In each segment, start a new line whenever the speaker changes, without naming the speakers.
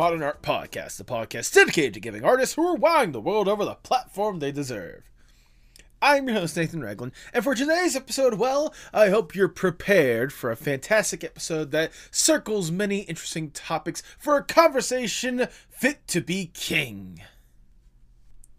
Postmodern Art Podcast, the podcast dedicated to giving artists who are wowing the world over the platform they deserve. I'm your host, Nathan Ragland, and for today's episode, well, I hope you're prepared for a fantastic episode that circles many interesting topics for a conversation fit to be king.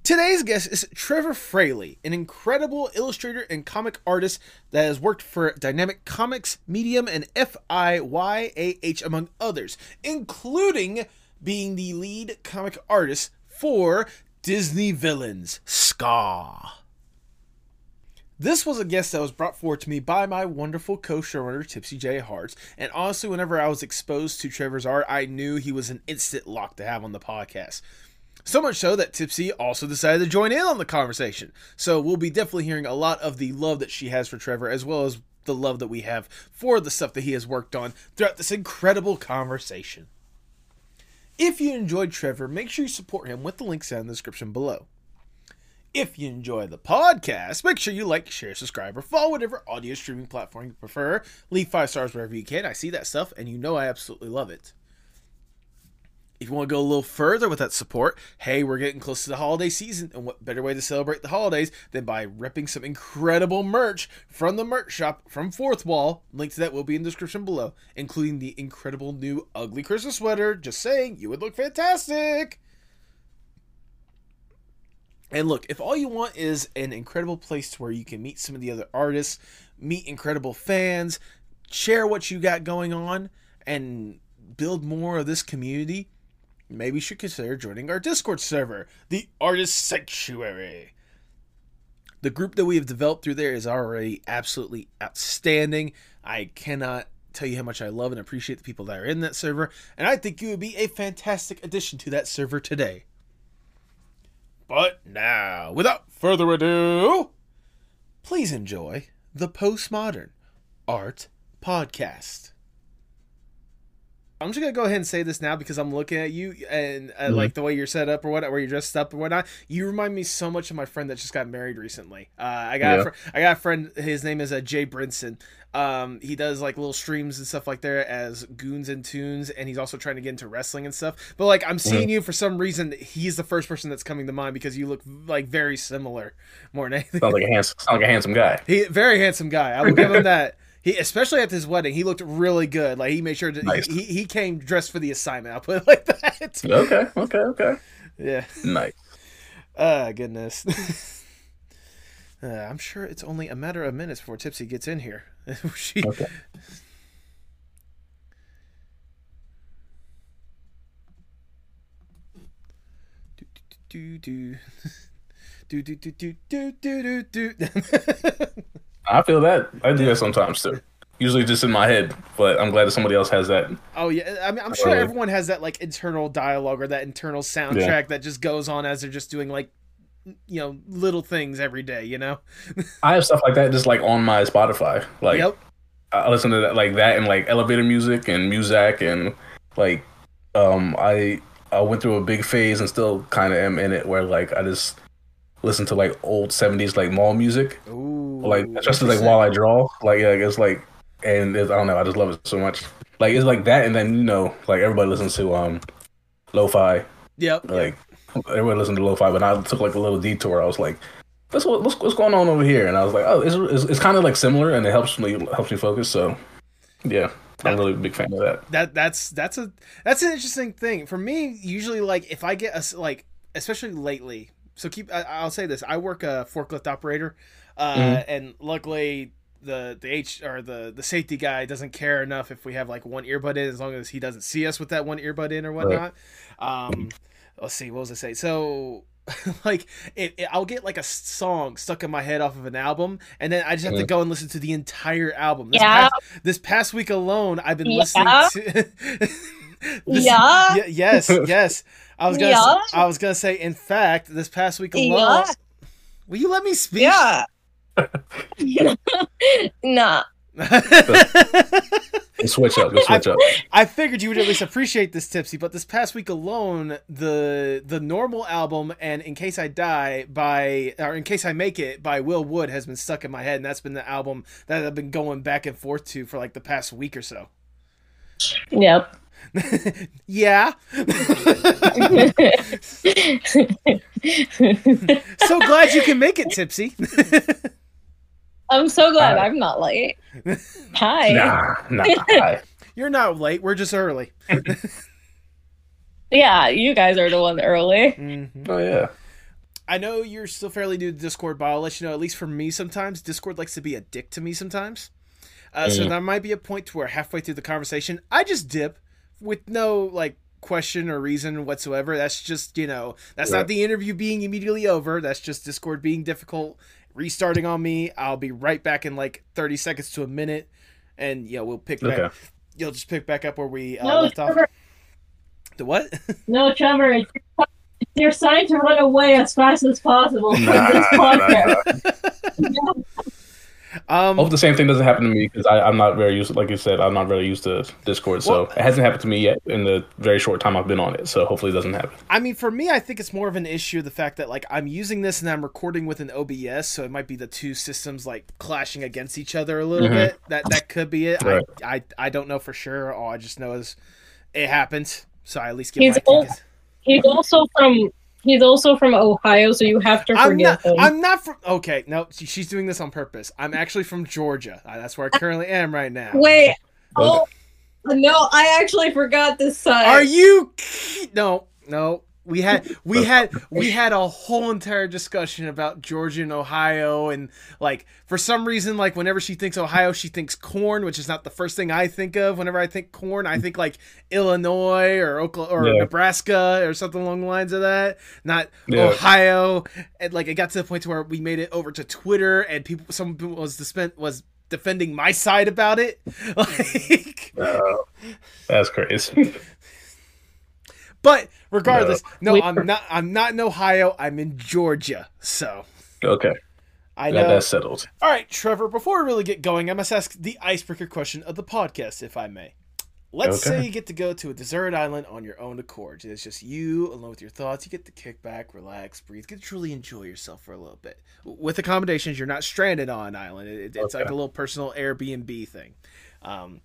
Today's guest is Trevor Fraley, an incredible illustrator and comic artist that has worked for Dynamic Comics, Medium, and FIYAH, among others, including being the lead comic artist for Disney Villains Scar. This was a guest that was brought forward to me by my wonderful co-showrunner Tipsy J Hearts, and honestly, whenever I was exposed to Trevor's art, I knew he was an instant lock to have on the podcast. So much so that Tipsy also decided to join in on the conversation. So we'll be definitely hearing a lot of the love that she has for Trevor, as well as the love that we have for the stuff that he has worked on throughout this incredible conversation. If you enjoyed Trevor, make sure you support him with the links down in the description below. If you enjoy the podcast, make sure you like, share, subscribe, or follow whatever audio streaming platform you prefer. Leave five stars wherever you can. I see that stuff, and you know I absolutely love it. If you want to go a little further with that support, hey, we're getting close to the holiday season, and what better way to celebrate the holidays than by ripping some incredible merch from the merch shop from Fourthwall? Link to that will be in the description below, including the incredible new ugly Christmas sweater. Just saying, you would look fantastic. And look, if all you want is an incredible place to where you can meet some of the other artists, meet incredible fans, share what you got going on, and build more of this community, maybe you should consider joining our Discord server, the Artist Sanctuary. The group that we have developed through there is already absolutely outstanding. I cannot tell you how much I love and appreciate the people that are in that server, and I think you would be a fantastic addition to that server today. But now, without further ado, please enjoy the Postmodern Art Podcast. I'm just gonna go ahead and say this now because I'm looking at you and uh, mm-hmm. like the way you're set up or whatever, where you're dressed up or whatnot. You remind me so much of my friend that just got married recently. Uh, I got yeah. a fr- I got a friend. His name is uh, Jay Brinson. Um, he does like little streams and stuff like there as Goons and Tunes, and he's also trying to get into wrestling and stuff. But like I'm seeing mm-hmm. you for some reason, he's the first person that's coming to mind because you look like very similar more than anything.
Sounds like a handsome, sounds like a handsome guy.
He very handsome guy. I will give him that. He especially at his wedding, he looked really good. Like he made sure to, nice. he he came dressed for the assignment. I'll put it like that.
Okay, okay, okay.
Yeah.
Nice.
Ah, uh, goodness. uh, I'm sure it's only a matter of minutes before Tipsy gets in here. she... Okay. Do do do do do do do do do do.
I feel that. I do that sometimes too. Usually just in my head, but I'm glad that somebody else has that.
Oh yeah, I mean, I'm sure everyone has that like internal dialogue or that internal soundtrack yeah. that just goes on as they're just doing like you know little things every day. You know.
I have stuff like that just like on my Spotify. Like, yep. I listen to that like that and like elevator music and Muzak and like um I I went through a big phase and still kind of am in it where like I just listen to like old 70s like mall music.
Ooh,
like especially like while I draw. Like yeah, it's like and I don't know, I just love it so much. Like it's like that and then you know, like everybody listens to um lo-fi.
Yep.
Like yep. everybody listens to lo-fi, but I took like a little detour. I was like, what's what's, what's going on over here? And I was like, oh, it's it's, it's kind of like similar and it helps me helps me focus. So yeah. I'm really a big fan of that.
That that's that's a that's an interesting thing for me. Usually, like if I get a like, especially lately, so keep I, will say this i work a forklift operator uh, mm-hmm. and luckily the the h or the the safety guy doesn't care enough if we have like one earbud in as long as he doesn't see us with that one earbud in or whatnot right. um let's see what was i say so like it, it, I'll get like a song stuck in my head off of an album, and then I just have to go and listen to the entire album. This yeah. Past, this past week alone, I've been yeah. listening to.
this, yeah.
y- yes. Yes. I was gonna. Yeah. Say, I was gonna say. In fact, this past week alone. Yeah. Will you let me speak?
Yeah. nah.
switch up. Let's switch
I,
up.
I figured you would at least appreciate this tipsy, but this past week alone, the the normal album and "In Case I Die" by or "In Case I Make It" by Will Wood has been stuck in my head, and that's been the album that I've been going back and forth to for like the past week or so.
Yep.
Yeah. so glad you can make it, Tipsy.
I'm so glad uh, I'm not late. Hi.
Nah, nah, hi.
You're not late. We're just early.
yeah, you guys are the one early.
Mm-hmm. Oh yeah.
I know you're still fairly new to Discord, but I'll let you know. At least for me, sometimes Discord likes to be a dick to me. Sometimes, uh, mm. so there might be a point to where halfway through the conversation, I just dip with no like question or reason whatsoever. That's just you know that's not the interview being immediately over. That's just Discord being difficult, restarting on me. I'll be right back in like thirty seconds to a minute, and you know we'll pick okay. back. You'll just pick back up where we uh, no, left Trevor. off. The what?
no, Trevor. It's your sign to run away as fast as possible from this podcast.
Um, I hope the same thing doesn't happen to me because I'm not very used. like you said, I'm not very used to Discord, so well, it hasn't happened to me yet in the very short time I've been on it. So hopefully, it doesn't happen.
I mean, for me, I think it's more of an issue the fact that like I'm using this and I'm recording with an OBS, so it might be the two systems like clashing against each other a little mm-hmm. bit. That that could be it. Right. I, I I don't know for sure. All I just know is it happened. So I at least give
he's
my al-
He's also from He's also from Ohio, so you have to forget
I'm not, I'm not from. Okay, no, she's doing this on purpose. I'm actually from Georgia. Uh, that's where I currently am right now.
Wait. Oh, no, I actually forgot this side.
Are you? No, no we had we had we had a whole entire discussion about Georgia and Ohio and like for some reason like whenever she thinks Ohio she thinks corn which is not the first thing I think of whenever I think corn. I think like Illinois or Oklahoma or yeah. Nebraska or something along the lines of that not yeah. Ohio. And like it got to the point where we made it over to Twitter and people some people was spent was defending my side about it. Like
oh, that's crazy
but regardless, no, no, I'm not. I'm not in Ohio. I'm in Georgia. So
okay, I know that's settled.
All right, Trevor. Before we really get going, I must ask the icebreaker question of the podcast, if I may. Let's okay. say you get to go to a desert island on your own accord. It's just you alone with your thoughts. You get to kick back, relax, breathe, get to truly enjoy yourself for a little bit. With accommodations, you're not stranded on an island. It, it's okay. like a little personal Airbnb thing. Um,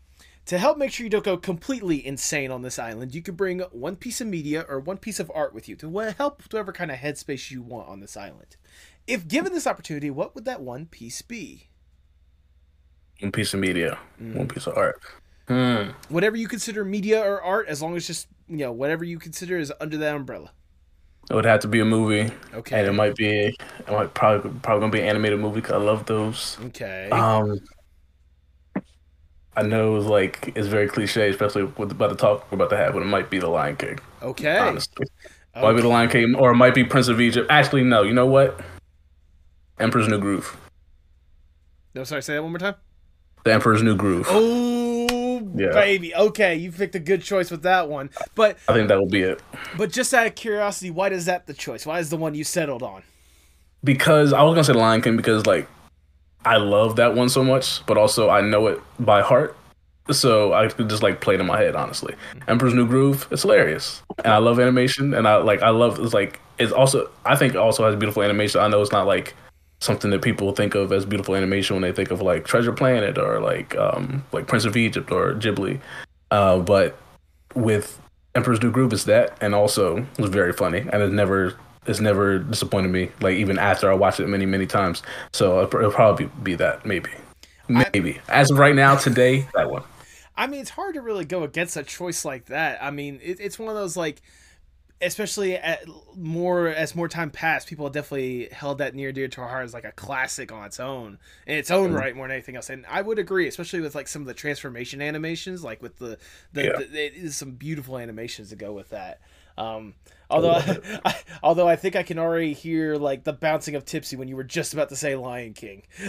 to help make sure you don't go completely insane on this island, you can bring one piece of media or one piece of art with you to help whatever kind of headspace you want on this island. If given this opportunity, what would that one piece be?
One piece of media, mm. one piece of art.
Hmm. Whatever you consider media or art, as long as just you know whatever you consider is under that umbrella.
It would have to be a movie.
Okay.
And it might be, it might probably probably gonna be an animated movie because I love those.
Okay.
Um, I know it's like it's very cliche, especially with about the talk we're about to have, but it might be the Lion King.
Okay.
Honestly. Okay. Might be the Lion King, or it might be Prince of Egypt. Actually, no. You know what? Emperor's New Groove.
No, sorry. Say that one more time.
The Emperor's New Groove.
Oh, yeah. baby. Okay, you picked a good choice with that one. But
I think that will be it.
But just out of curiosity, why is that the choice? Why is the one you settled on?
Because I was gonna say the Lion King because like I love that one so much, but also I know it by heart. So I just like play it in my head, honestly. Emperor's New Groove, it's hilarious. And I love animation and I like I love it's like it's also I think also has beautiful animation. I know it's not like something that people think of as beautiful animation when they think of like Treasure Planet or like um like Prince of Egypt or Ghibli. Uh, but with Emperor's New Groove, it's that, and also it was very funny, and it never it's never disappointed me. Like even after I watched it many many times, so it'll probably be that maybe, maybe I, as of right now today that one.
I mean, it's hard to really go against a choice like that. I mean, it, it's one of those like, especially at more as more time passed, people definitely held that near dear to our heart as like a classic on its own in its own mm-hmm. right more than anything else. And I would agree, especially with like some of the transformation animations, like with the the, yeah. the it is some beautiful animations to go with that. Um, although, I, I, although I think I can already hear like the bouncing of Tipsy when you were just about to say Lion King.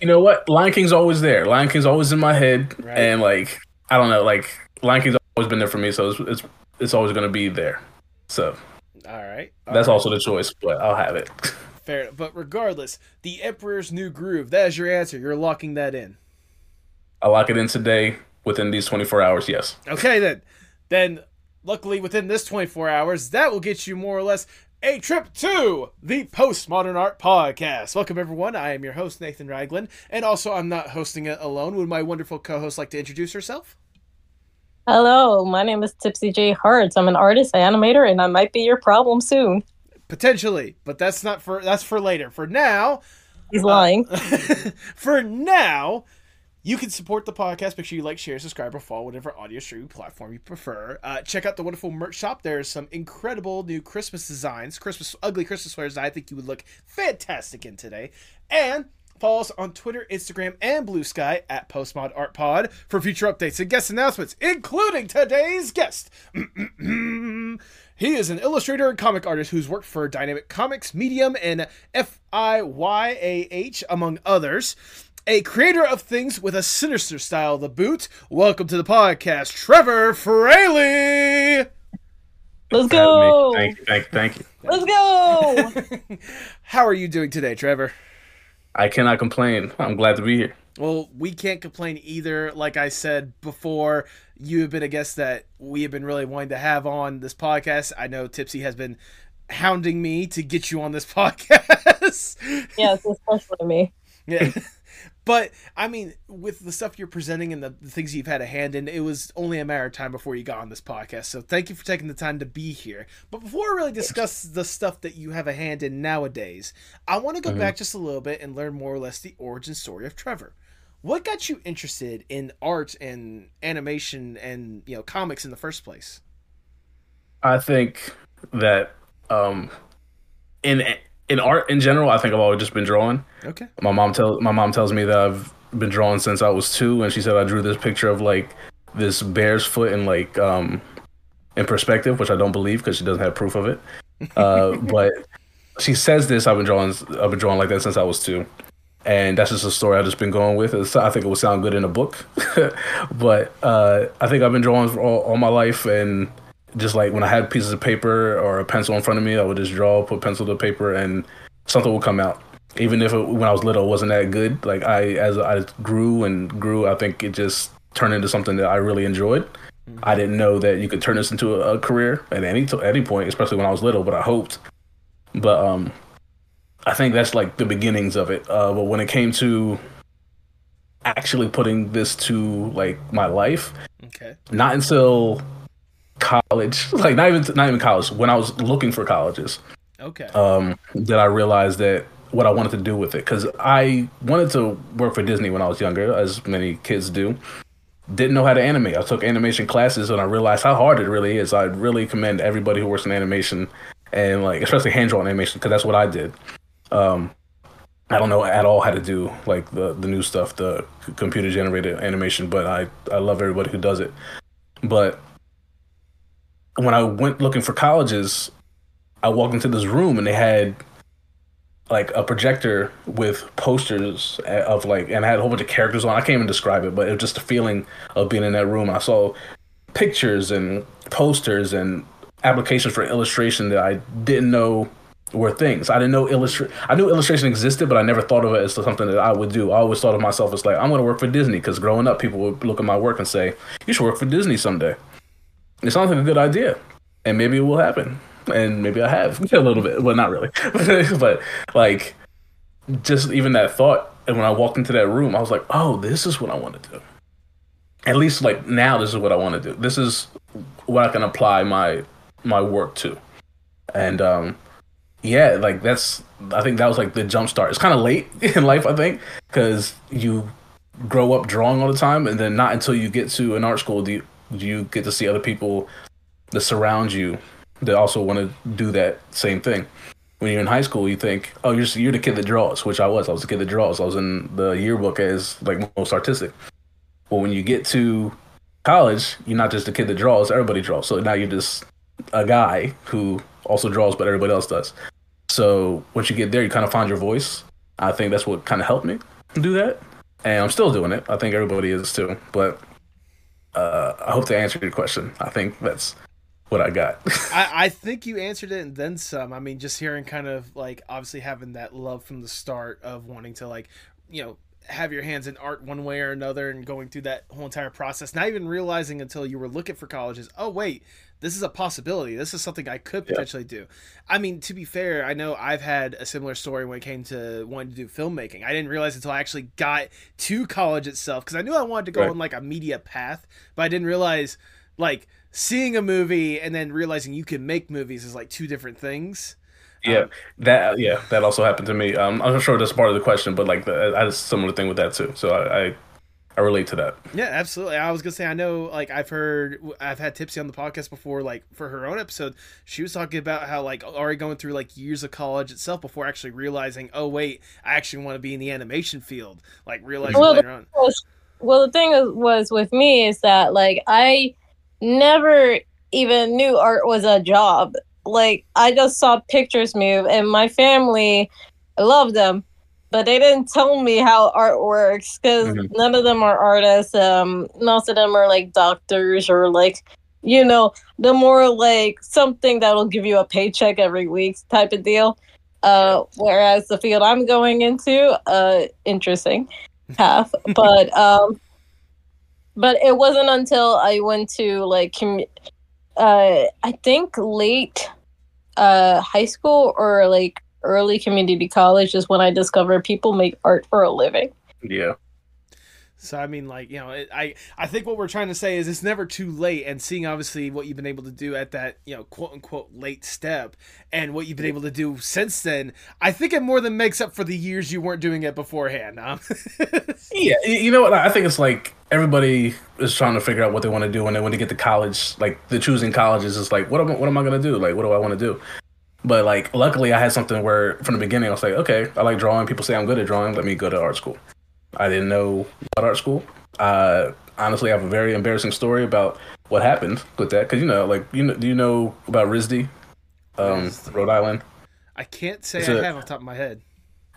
you know what? Lion King's always there. Lion King's always in my head, right. and like I don't know, like Lion King's always been there for me, so it's it's, it's always gonna be there. So,
all right,
all that's right. also the choice, but I'll have it.
Fair, but regardless, the Emperor's New Groove. That is your answer. You're locking that in.
I lock it in today within these 24 hours. Yes.
Okay then. Then Luckily, within this 24 hours, that will get you more or less a trip to the Postmodern Art Podcast. Welcome, everyone. I am your host, Nathan Ragland, and also I'm not hosting it alone. Would my wonderful co host like to introduce herself?
Hello, my name is Tipsy J Hearts. I'm an artist, animator, and I might be your problem soon.
Potentially, but that's not for that's for later. For now,
he's lying. Uh,
for now, you can support the podcast. Make sure you like, share, subscribe, or follow whatever audio streaming platform you prefer. Uh, check out the wonderful merch shop. There's some incredible new Christmas designs, Christmas ugly Christmas sweaters I think you would look fantastic in today. And follow us on Twitter, Instagram, and Bluesky at Postmod Art Pod for future updates and guest announcements, including today's guest. he is an illustrator and comic artist who's worked for Dynamic Comics, Medium, and FIYAH, among others a creator of things with a sinister style the boot. Welcome to the podcast, Trevor Fraley.
Let's go.
Thank you, thank you, thank you.
Let's go.
How are you doing today, Trevor?
I cannot complain. I'm glad to be here.
Well, we can't complain either. Like I said before, you have been a guest that we have been really wanting to have on this podcast. I know Tipsy has been hounding me to get you on this podcast.
yes, especially me.
Yeah. But I mean, with the stuff you're presenting and the, the, things you've had a hand in, it was only a matter of time before you got on this podcast. So thank you for taking the time to be here. But before we really discuss the stuff that you have a hand in nowadays, I want to go mm-hmm. back just a little bit and learn more or less the origin story of Trevor. What got you interested in art and animation and you know comics in the first place?
I think that um, in in art in general, I think I've always just been drawing.
Okay.
My mom tells my mom tells me that I've been drawing since I was two, and she said I drew this picture of like this bear's foot in like um in perspective, which I don't believe because she doesn't have proof of it. Uh, but she says this. I've been drawing. I've been drawing like that since I was two, and that's just a story I've just been going with. It's, I think it would sound good in a book, but uh, I think I've been drawing all, all my life, and just like when I had pieces of paper or a pencil in front of me, I would just draw, put pencil to paper, and something would come out. Even if it, when I was little, it wasn't that good. Like I, as I grew and grew, I think it just turned into something that I really enjoyed. Mm-hmm. I didn't know that you could turn this into a, a career at any t- any point, especially when I was little. But I hoped. But um, I think that's like the beginnings of it. Uh, but when it came to actually putting this to like my life,
okay,
not until college, like not even not even college, when I was looking for colleges.
Okay.
Um, that I realized that what I wanted to do with it because I wanted to work for Disney when I was younger, as many kids do. Didn't know how to animate. I took animation classes and I realized how hard it really is. I really commend everybody who works in animation and like especially hand drawn animation because that's what I did. Um, I don't know at all how to do like the the new stuff, the computer generated animation, but I I love everybody who does it. But when I went looking for colleges, I walked into this room and they had like a projector with posters of like, and I had a whole bunch of characters on. I can't even describe it, but it was just a feeling of being in that room. I saw pictures and posters and applications for illustration that I didn't know were things. I didn't know illustration. I knew illustration existed, but I never thought of it as something that I would do. I always thought of myself as like, I'm going to work for Disney because growing up, people would look at my work and say, "You should work for Disney someday." It sounds like a good idea, and maybe it will happen, and maybe I have a little bit. Well, not really, but like just even that thought. And when I walked into that room, I was like, "Oh, this is what I want to do." At least, like now, this is what I want to do. This is what I can apply my my work to, and um, yeah, like that's. I think that was like the jump start. It's kind of late in life, I think, because you grow up drawing all the time, and then not until you get to an art school do you you get to see other people that surround you that also want to do that same thing. When you're in high school, you think, oh, you're you're the kid that draws, which I was. I was the kid that draws. I was in the yearbook as like most artistic. But when you get to college, you're not just the kid that draws. Everybody draws. So now you're just a guy who also draws, but everybody else does. So once you get there, you kind of find your voice. I think that's what kind of helped me do that, and I'm still doing it. I think everybody is too. But uh, I hope to answer your question. I think that's what I got.
I, I think you answered it and then some. I mean, just hearing kind of like obviously having that love from the start of wanting to like, you know, have your hands in art one way or another and going through that whole entire process, not even realizing until you were looking for colleges, oh wait, this is a possibility. This is something I could potentially yeah. do. I mean, to be fair, I know I've had a similar story when it came to wanting to do filmmaking. I didn't realize until I actually got to college itself because I knew I wanted to go right. on like a media path, but I didn't realize like seeing a movie and then realizing you can make movies is like two different things.
Yeah, um, that yeah, that also happened to me. Um, I'm not sure that's part of the question, but like the, I had a similar thing with that too. So I, I I relate to that.
Yeah, absolutely. I was gonna say I know like I've heard I've had Tipsy on the podcast before, like for her own episode, she was talking about how like already going through like years of college itself before actually realizing, oh wait, I actually want to be in the animation field. Like realizing well, later on.
Was, well, the thing was with me is that like I never even knew art was a job like I just saw pictures move, and my family loved them, but they didn't tell me how art works because mm-hmm. none of them are artists. Um, most of them are like doctors or like you know the more like something that'll give you a paycheck every week type of deal. Uh, whereas the field I'm going into, uh, interesting path, but um, but it wasn't until I went to like com- uh, I think late uh, high school or like early community college is when I discovered people make art for a living.
Yeah.
So I mean, like you know, it, I I think what we're trying to say is it's never too late, and seeing obviously what you've been able to do at that you know quote unquote late step, and what you've been able to do since then, I think it more than makes up for the years you weren't doing it beforehand. Huh?
yeah, you know what? I think it's like everybody is trying to figure out what they want to do, and they when they get to college, like the choosing colleges is like, what am what am I gonna do? Like, what do I want to do? But like, luckily, I had something where from the beginning I was like, okay, I like drawing. People say I'm good at drawing. Let me go to art school. I didn't know about art school. Uh, honestly, I have a very embarrassing story about what happened with that. Because you know, like you know, do you know about RISD, um, Rhode Island?
I can't say it's I a, have off the top of my head.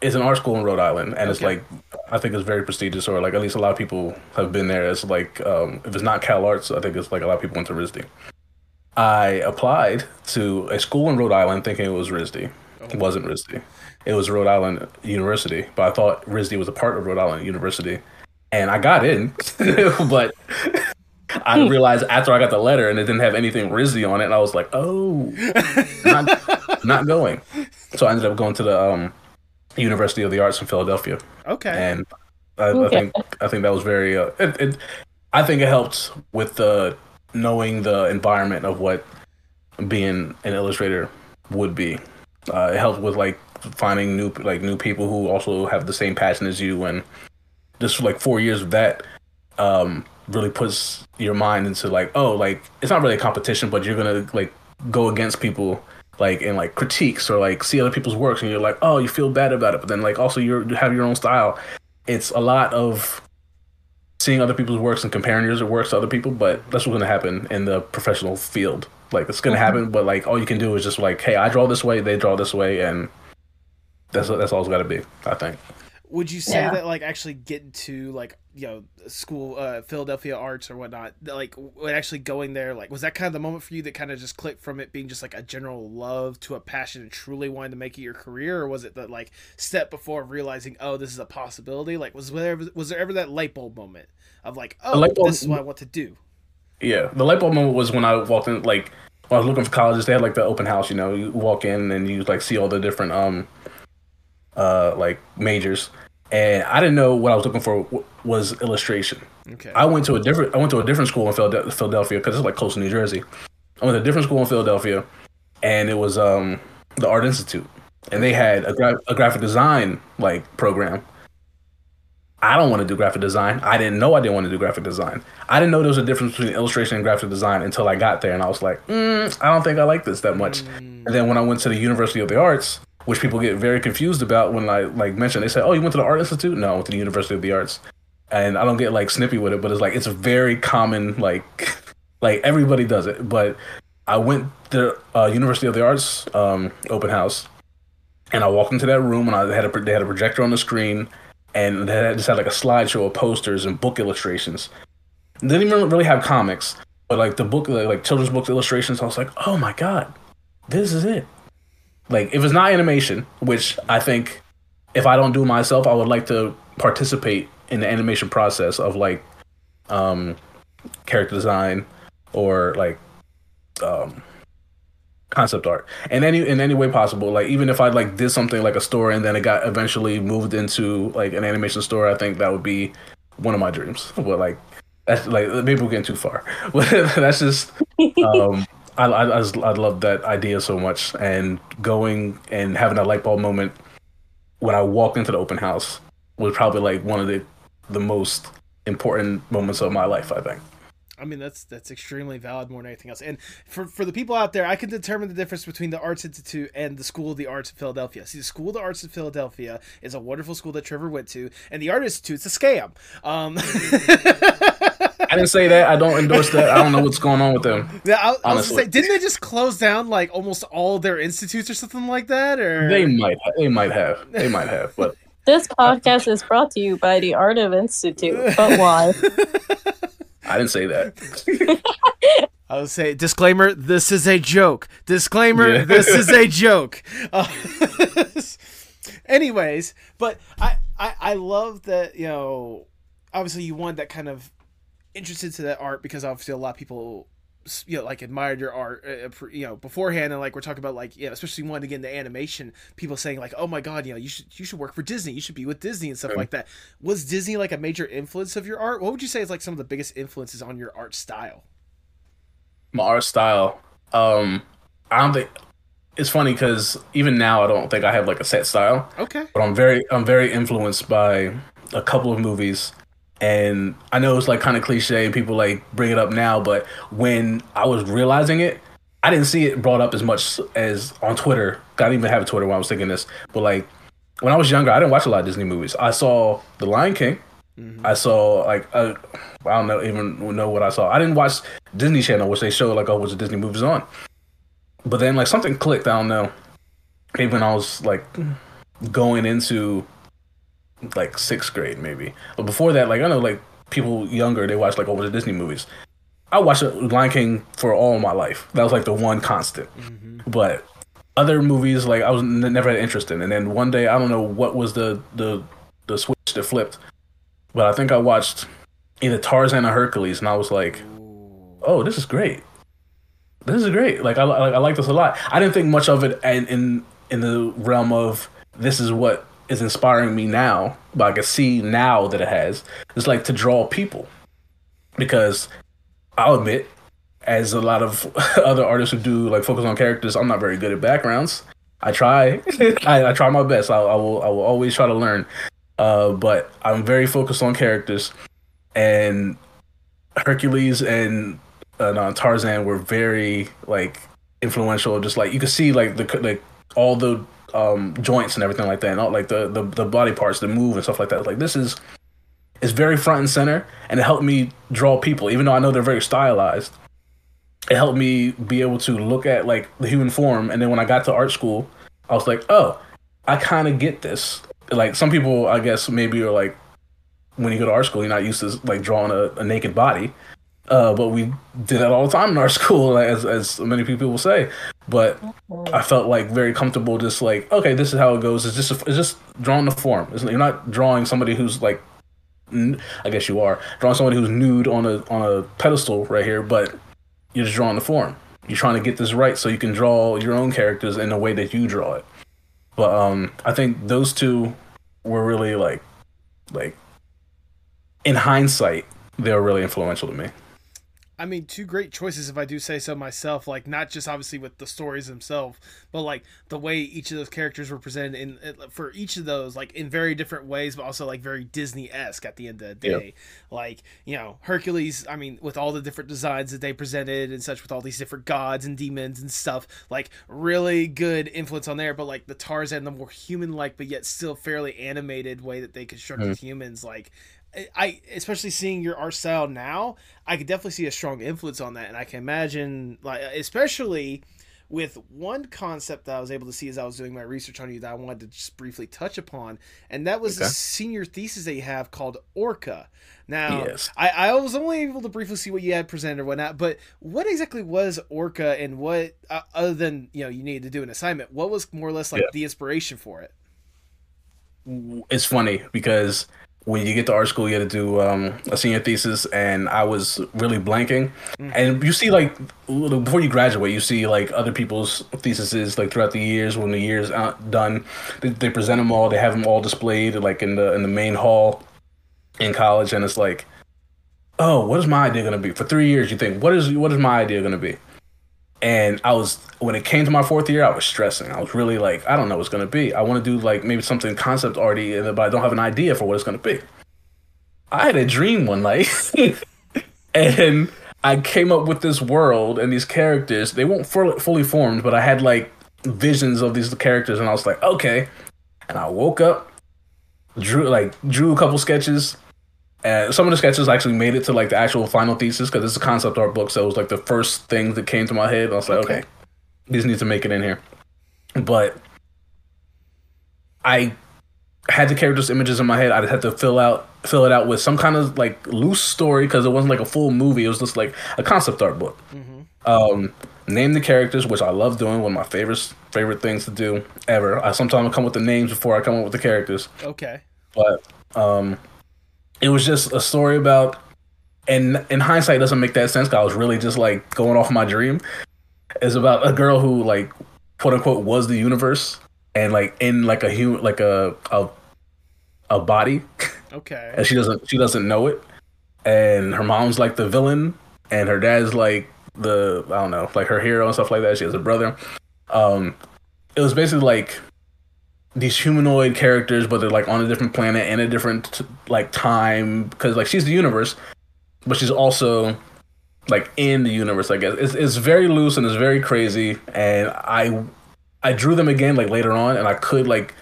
It's an art school in Rhode Island, and okay. it's like I think it's very prestigious, or like at least a lot of people have been there. It's like um, if it's not Cal Arts, I think it's like a lot of people went to RISD. I applied to a school in Rhode Island thinking it was RISD. Oh. It wasn't RISD it was Rhode Island University, but I thought RISD was a part of Rhode Island University, and I got in, but I realized after I got the letter and it didn't have anything RISD on it, and I was like, oh, not, not going. So I ended up going to the um, University of the Arts in Philadelphia.
Okay,
and I, okay. I think I think that was very. Uh, it, it, I think it helped with the knowing the environment of what being an illustrator would be. Uh, it helped with like finding new like new people who also have the same passion as you, and just like four years of that um, really puts your mind into like, oh, like it's not really a competition, but you're gonna like go against people like in like critiques or like see other people's works, and you're like, oh, you feel bad about it, but then like also you're, you have your own style. It's a lot of seeing other people's works and comparing your works to other people, but that's what's gonna happen in the professional field. Like it's gonna mm-hmm. happen, but like all you can do is just like, hey, I draw this way, they draw this way, and that's that's all it's got to be. I think.
Would you say yeah. that like actually getting to like you know school uh, Philadelphia Arts or whatnot, like actually going there, like was that kind of the moment for you that kind of just clicked from it being just like a general love to a passion and truly wanting to make it your career, or was it the like step before realizing oh this is a possibility? Like was there was there ever that light bulb moment of like oh bulb, this is what I want to do?
Yeah, the light bulb moment was when I walked in like when I was looking for colleges. They had like the open house, you know, you walk in and you like see all the different um uh, like majors, and I didn't know what I was looking for was illustration. Okay. I went to a different I went to a different school in Philadelphia because it's like close to New Jersey. I went to a different school in Philadelphia, and it was um, the Art Institute, and they had a, gra- a graphic design like program. I don't want to do graphic design. I didn't know I didn't want to do graphic design. I didn't know there was a difference between illustration and graphic design until I got there, and I was like, mm, I don't think I like this that much. Mm. And then when I went to the University of the Arts, which people get very confused about when I like mention. They say, "Oh, you went to the Art Institute?" No, I went to the University of the Arts, and I don't get like snippy with it, but it's like it's a very common like like everybody does it. But I went to uh, University of the Arts um, open house, and I walked into that room, and I had a they had a projector on the screen, and they just had like a slideshow of posters and book illustrations. They didn't even really have comics, but like the book, like, like children's books illustrations. I was like, oh my god, this is it like if it's not animation, which I think if I don't do myself, I would like to participate in the animation process of like um, character design or like um, concept art in any in any way possible. Like even if I like did something like a story and then it got eventually moved into like an animation story, I think that would be one of my dreams. But like that's like maybe we're getting too far. But that's just um, I I, I, I love that idea so much and going and having that light bulb moment when I walked into the open house was probably like one of the the most important moments of my life. I think.
I mean that's that's extremely valid more than anything else. And for for the people out there, I can determine the difference between the Arts Institute and the School of the Arts of Philadelphia. See, the School of the Arts of Philadelphia is a wonderful school that Trevor went to, and the Art Institute's a scam. Um,
I didn't say that. I don't endorse that. I don't know what's going on with them.
Yeah, I, I honestly, say, didn't they just close down like almost all their institutes or something like that? Or
they might, they might have, they might have, but.
This podcast is brought to you by the Art of Institute, but why?
I didn't say that.
I would say disclaimer: this is a joke. Disclaimer: yeah. this is a joke. Uh, anyways, but I, I I love that you know obviously you want that kind of interested to that art because obviously a lot of people you know like admired your art uh, uh you know beforehand and like we're talking about like know especially wanting to get into animation people saying like oh my god you know you should you should work for disney. You should be with disney and stuff like that. Was disney like a major influence of your art? What would you say is like some of the biggest influences on your art style?
My art style um i don't think it's funny because even now i don't think i have like a set style.
Okay.
But i'm very i'm very influenced by a couple of movies and I know it's like kind of cliche and people like bring it up now, but when I was realizing it, I didn't see it brought up as much as on Twitter. I didn't even have a Twitter when I was thinking this, but like when I was younger, I didn't watch a lot of Disney movies. I saw The Lion King. Mm-hmm. I saw like uh, I don't know even know what I saw. I didn't watch Disney Channel, which they show like oh, what's the Disney movies on. But then like something clicked. I don't know. Maybe when I was like going into like sixth grade maybe. But before that, like I know like people younger they watch like the Disney movies. I watched Lion King for all my life. That was like the one constant. Mm-hmm. But other movies like I was never had interest in. And then one day I don't know what was the the the switch that flipped, but I think I watched either Tarzan or Hercules, and I was like, oh, this is great. This is great. Like I like I like this a lot. I didn't think much of it in in in the realm of this is what is inspiring me now, but I can see now that it has, is like to draw people. Because I'll admit, as a lot of other artists who do like focus on characters, I'm not very good at backgrounds. I try, I, I, try my best. I, I, will, I will always try to learn. Uh, but I'm very focused on characters, and Hercules and uh, Tarzan were very like influential. Just like you could see, like the like all the um, joints and everything like that, and all like the, the the body parts that move and stuff like that. Like this is is very front and center, and it helped me draw people, even though I know they're very stylized. It helped me be able to look at like the human form, and then when I got to art school, I was like, oh, I kind of get this. Like some people, I guess maybe are like, when you go to art school, you're not used to like drawing a, a naked body. Uh, but we did that all the time in our school, as as many people will say. But I felt like very comfortable, just like okay, this is how it goes. It's just it's just drawing the form. It's, you're not drawing somebody who's like, I guess you are drawing somebody who's nude on a on a pedestal right here, but you're just drawing the form. You're trying to get this right so you can draw your own characters in the way that you draw it. But um, I think those two were really like, like, in hindsight, they were really influential to me.
I mean, two great choices if I do say so myself. Like not just obviously with the stories themselves, but like the way each of those characters were presented in for each of those, like in very different ways, but also like very Disney esque at the end of the day. Like you know Hercules. I mean, with all the different designs that they presented and such, with all these different gods and demons and stuff, like really good influence on there. But like the Tarzan, the more human like, but yet still fairly animated way that they constructed mm. humans, like I especially seeing your art style now, I could definitely see a strong influence on that, and I can imagine like especially with one concept that I was able to see as I was doing my research on you that I wanted to just briefly touch upon, and that was okay. the senior thesis that you have called Orca. Now, yes. I, I was only able to briefly see what you had presented or whatnot, but what exactly was Orca, and what uh, other than you know you needed to do an assignment, what was more or less like yeah. the inspiration for it?
it's funny because when you get to art school, you got to do um, a senior thesis, and I was really blanking. Mm-hmm. And you see, like before you graduate, you see like other people's theses like throughout the years. When the years done, they, they present them all. They have them all displayed like in the in the main hall in college, and it's like, oh, what is my idea gonna be? For three years, you think, what is what is my idea gonna be? And I was when it came to my fourth year, I was stressing. I was really like, I don't know what's gonna be. I want to do like maybe something concept arty, but I don't have an idea for what it's gonna be. I had a dream one night, and I came up with this world and these characters. They weren't fully formed, but I had like visions of these characters, and I was like, okay. And I woke up, drew like drew a couple sketches, and some of the sketches actually made it to like the actual final thesis because it's a concept art book. So it was like the first thing that came to my head. I was like, okay, okay these need to make it in here. But I had the characters' images in my head. I had to fill out fill it out with some kind of like loose story because it wasn't like a full movie. It was just like a concept art book. Mm-hmm. Um, name the characters, which I love doing. One of my favorite favorite things to do ever. I sometimes come with the names before I come up with the characters.
Okay.
But um, it was just a story about and in hindsight doesn't make that sense because I was really just like going off my dream. It's about a girl who like quote unquote was the universe and like in like a human like a a a body.
Okay.
and she doesn't she doesn't know it. And her mom's like the villain and her dad's like the I don't know, like her hero and stuff like that. She has a brother. Um it was basically like these humanoid characters, but they're like on a different planet and a different like time because like she's the universe, but she's also like in the universe. I guess it's it's very loose and it's very crazy. And I I drew them again like later on, and I could like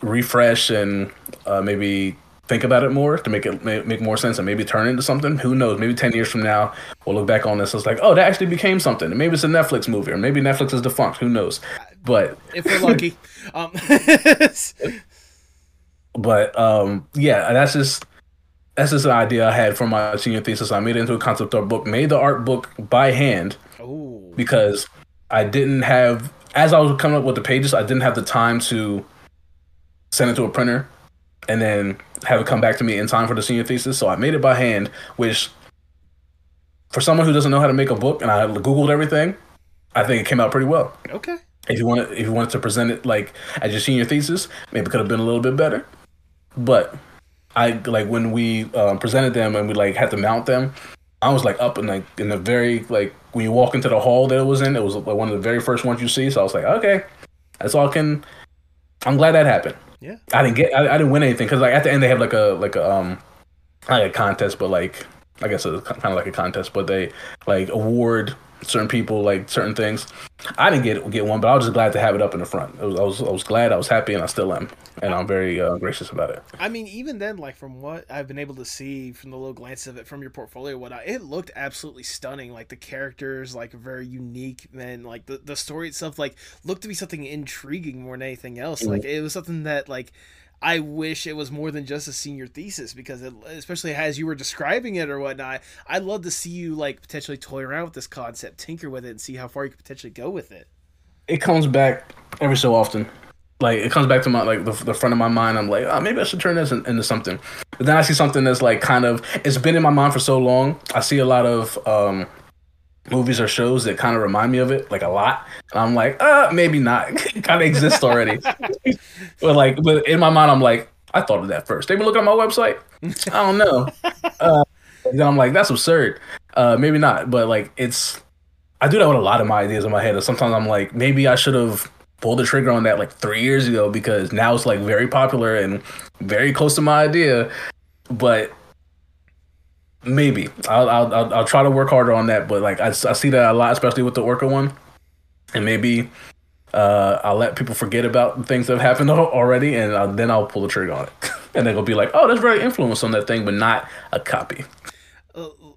refresh and uh, maybe think about it more to make it make more sense and maybe turn into something. Who knows? Maybe ten years from now, we'll look back on this. It's like, oh, that actually became something. And maybe it's a Netflix movie, or maybe Netflix is defunct. Who knows? But
if we're lucky, um.
but um, yeah, that's just that's just an idea I had for my senior thesis. I made it into a concept art book, made the art book by hand
Ooh.
because I didn't have as I was coming up with the pages, I didn't have the time to send it to a printer and then have it come back to me in time for the senior thesis. So I made it by hand, which for someone who doesn't know how to make a book and I googled everything, I think it came out pretty well.
Okay
if you want to, if you wanted to present it like as your senior thesis, maybe it could have been a little bit better. But I like when we um, presented them and we like had to mount them. I was like up in like in the very like when you walk into the hall that it was in, it was like one of the very first ones you see. So I was like, okay, that's all I can. I'm glad that happened.
Yeah, I
didn't get, I, I didn't win anything because like at the end they have like a like a um like a contest, but like I guess it's kind of like a contest, but they like award certain people like certain things. I didn't get get one, but I was just glad to have it up in the front. Was, I was I was glad, I was happy, and I still am, and I'm very uh, gracious about it.
I mean, even then, like from what I've been able to see from the little glances of it from your portfolio, whatnot, it looked absolutely stunning. Like the characters, like very unique, and like the the story itself, like looked to be something intriguing more than anything else. Mm-hmm. Like it was something that like I wish it was more than just a senior thesis because, it, especially as you were describing it or whatnot, I'd love to see you like potentially toy around with this concept, tinker with it, and see how far you could potentially go with it.
It comes back every so often. Like it comes back to my like the, the front of my mind. I'm like, oh, maybe I should turn this in, into something. But then I see something that's like kind of it's been in my mind for so long. I see a lot of um, movies or shows that kind of remind me of it, like a lot. And I'm like, uh, maybe not. kind of exists already. but like, but in my mind, I'm like, I thought of that first. They been looking at my website. I don't know. Uh, then I'm like, that's absurd. Uh, maybe not. But like, it's. I do that with a lot of my ideas in my head. And sometimes I'm like, maybe I should have pulled the trigger on that like three years ago because now it's like very popular and very close to my idea. But Maybe. I'll, I'll I'll, try to work harder on that, but like I, I see that a lot, especially with the Orca one, and maybe uh, I'll let people forget about things that have happened already, and I'll, then I'll pull the trigger on it, and they'll be like, "Oh, that's very influence on that thing, but not a copy."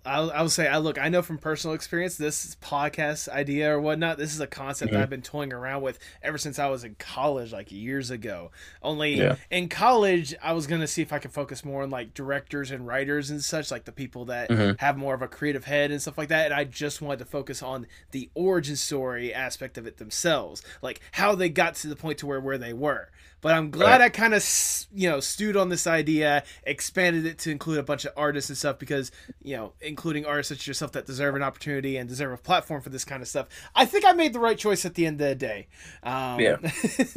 I'll, I'll say, I look, I know from personal experience, this podcast idea or whatnot, this is a concept mm-hmm. I've been toying around with ever since I was in college, like years ago. Only yeah. in college, I was going to see if I could focus more on like directors and writers and such, like the people that mm-hmm. have more of a creative head and stuff like that. And I just wanted to focus on the origin story aspect of it themselves, like how they got to the point to where, where they were. But I'm glad right. I kind of you know stewed on this idea, expanded it to include a bunch of artists and stuff because you know including artists such as yourself that deserve an opportunity and deserve a platform for this kind of stuff. I think I made the right choice at the end of the day. Um, yeah.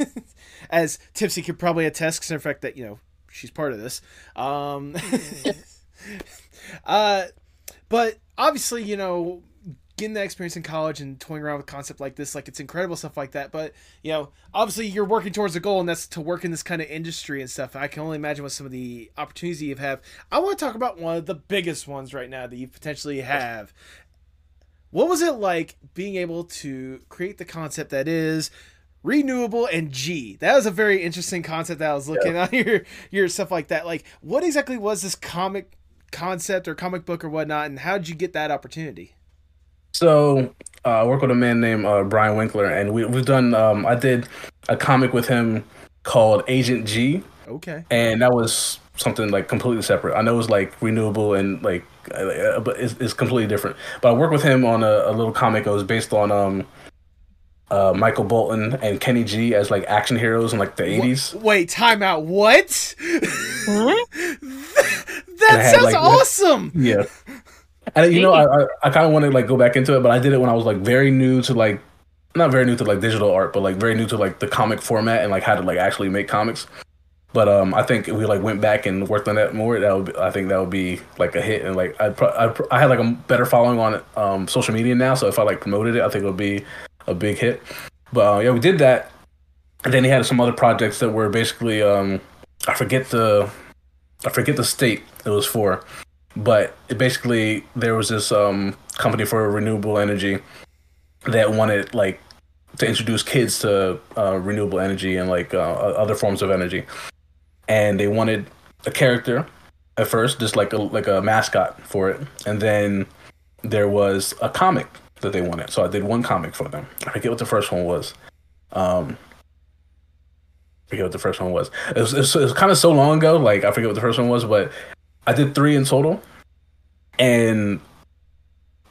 as Tipsy could probably attest, because in fact that you know she's part of this. Um, uh, but obviously, you know, getting that experience in college and toying around with concept like this, like it's incredible stuff like that. But you know, obviously you're working towards a goal, and that's to work in this kind of industry and stuff. I can only imagine what some of the opportunities you have. I want to talk about one of the biggest ones right now that you potentially have. What was it like being able to create the concept that is renewable and G. That was a very interesting concept that I was looking yeah. at your your stuff like that. Like, what exactly was this comic concept or comic book or whatnot, and how did you get that opportunity?
So uh, I work with a man named uh, Brian Winkler, and we, we've done. Um, I did a comic with him called Agent G.
Okay.
And that was something like completely separate. I know it was like renewable and like, uh, but it's, it's, completely different. But I worked with him on a, a little comic. It was based on um, uh, Michael Bolton and Kenny G as like action heroes in like the eighties.
Wait, time out. What? that sounds like, awesome.
Yeah. And you know, I I, I kind of want to like go back into it, but I did it when I was like very new to like not very new to like digital art, but like very new to like the comic format and like how to like actually make comics. But um, I think if we like went back and worked on that more, that would be, I think that would be like a hit. And like I I I had like a better following on um social media now, so if I like promoted it, I think it would be a big hit. But uh, yeah, we did that. And then he had some other projects that were basically um, I forget the I forget the state it was for, but basically there was this um, company for renewable energy that wanted like to introduce kids to uh, renewable energy and like uh, other forms of energy, and they wanted a character at first, just like a like a mascot for it, and then there was a comic that they wanted. So I did one comic for them. I forget what the first one was. Um, I forget what the first one was. It was, it was, it was kind of so long ago. Like I forget what the first one was, but I did three in total. And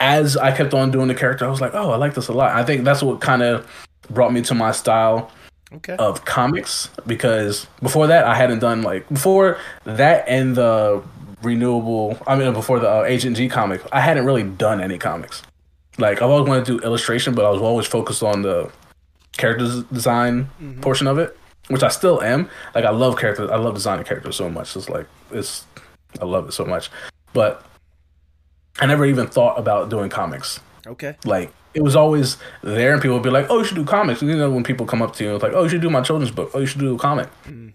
as I kept on doing the character, I was like, oh, I like this a lot. I think that's what kind of brought me to my style okay. of comics because before that I hadn't done like before that and the renewable. I mean, before the uh, Agent G comic, I hadn't really done any comics. Like I've always wanted to do illustration, but I was always focused on the character design mm-hmm. portion of it, which I still am. Like I love characters. I love designing characters so much. It's like it's I love it so much. But I never even thought about doing comics.
Okay.
Like it was always there, and people would be like, "Oh, you should do comics." And, you know, when people come up to you, it's like, "Oh, you should do my children's book. Oh, you should do a comic." Mm.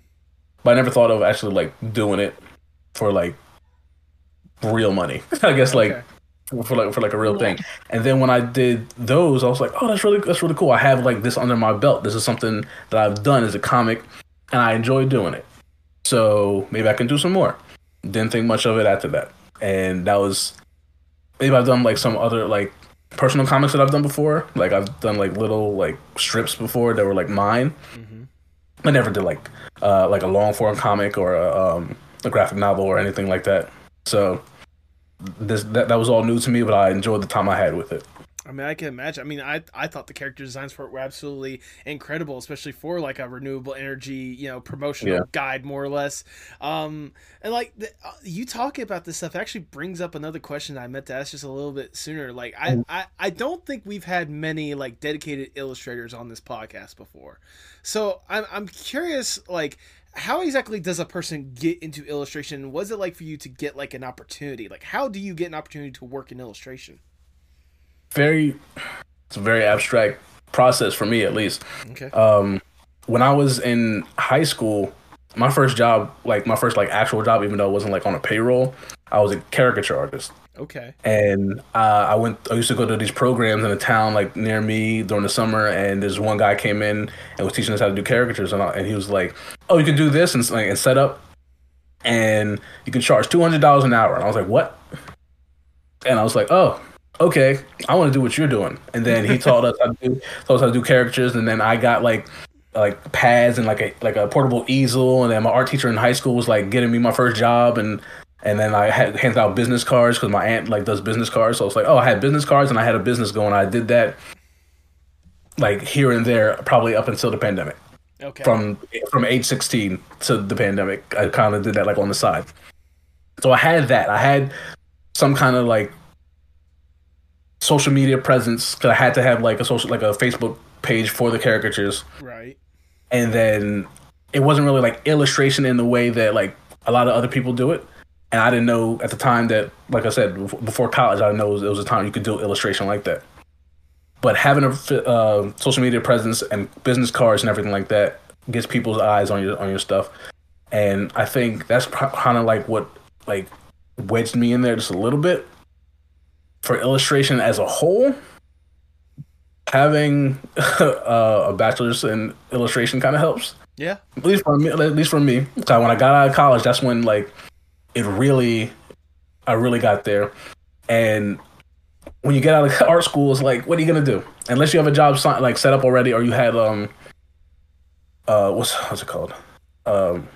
But I never thought of actually like doing it for like real money. I guess like okay for like for like a real thing. And then when I did those, I was like, oh, that's really that's really cool. I have like this under my belt. This is something that I've done as a comic, and I enjoy doing it. So maybe I can do some more. Didn't think much of it after that, and that was maybe I've done like some other like personal comics that I've done before. Like I've done like little like strips before that were like mine. Mm-hmm. I never did like uh like a long form comic or a, um, a graphic novel or anything like that. So this that, that was all new to me, but I enjoyed the time I had with it.
I mean, I can imagine. I mean, I I thought the character designs for it were absolutely incredible, especially for like a renewable energy, you know, promotional yeah. guide, more or less. Um, and like the, uh, you talking about this stuff actually brings up another question I meant to ask just a little bit sooner. Like, I mm. I, I don't think we've had many like dedicated illustrators on this podcast before, so I'm I'm curious, like how exactly does a person get into illustration? Was it like for you to get like an opportunity? Like how do you get an opportunity to work in illustration?
Very it's a very abstract process for me at least.
Okay.
Um when I was in high school, my first job, like my first like actual job, even though it wasn't like on a payroll, I was a caricature artist.
Okay.
And uh, I went. I used to go to these programs in a town like near me during the summer, and this one guy came in and was teaching us how to do caricatures, and, I, and he was like, "Oh, you can do this and, like, and set up, and you can charge two hundred dollars an hour." And I was like, "What?" And I was like, "Oh, okay, I want to do what you're doing." And then he taught us how to do, taught us how to do caricatures, and then I got like like pads and like a like a portable easel, and then my art teacher in high school was like getting me my first job, and and then I had handed out business cards because my aunt like does business cards. So I was like, oh, I had business cards and I had a business going. I did that like here and there, probably up until the pandemic. Okay. From from age 16 to the pandemic, I kind of did that like on the side. So I had that. I had some kind of like social media presence because I had to have like a social like a Facebook page for the caricatures.
Right.
And then it wasn't really like illustration in the way that like a lot of other people do it. And I didn't know at the time that, like I said, before college, I didn't know it was a time you could do illustration like that. But having a uh, social media presence and business cards and everything like that gets people's eyes on your on your stuff. And I think that's kind of like what like wedged me in there just a little bit. For illustration as a whole, having uh, a bachelor's in illustration kind of helps.
Yeah.
At least for me. At least for me. So when I got out of college, that's when like it really, I really got there. And when you get out of art school, it's like, what are you gonna do? Unless you have a job like set up already, or you had um, uh, what's what's it called? Um,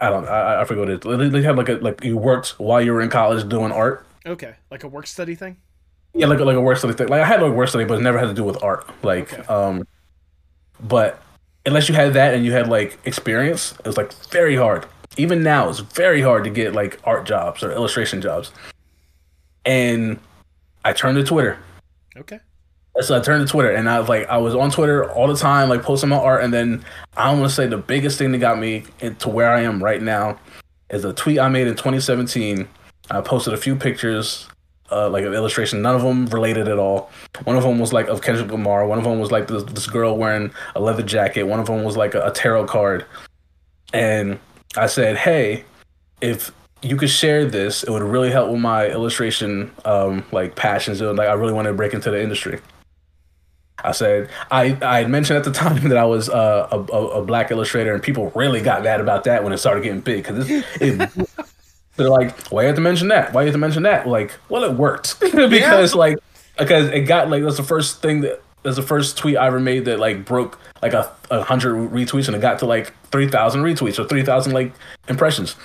I don't, I, I forget what it is. They have like a like you worked while you were in college doing art.
Okay, like a work study thing.
Yeah, like like a work study thing. Like I had like work study, but it never had to do with art. Like, okay. um, but unless you had that and you had like experience, it was like very hard. Even now, it's very hard to get like art jobs or illustration jobs. And I turned to Twitter.
Okay.
So I turned to Twitter and I was like, I was on Twitter all the time, like posting my art. And then I want to say the biggest thing that got me to where I am right now is a tweet I made in 2017. I posted a few pictures uh, like an illustration. None of them related at all. One of them was like of Kendrick Lamar. One of them was like this, this girl wearing a leather jacket. One of them was like a, a tarot card. And I said, hey, if you could share this, it would really help with my illustration um, like passions. Would, like I really want to break into the industry. I said I I mentioned at the time that I was uh, a, a black illustrator, and people really got mad about that when it started getting big because it they're like, why you have to mention that? Why you have to mention that? Like, well, it worked because yeah. like because it got like that's the first thing that that's the first tweet I ever made that like broke like a, a hundred retweets and it got to like three thousand retweets or three thousand like impressions,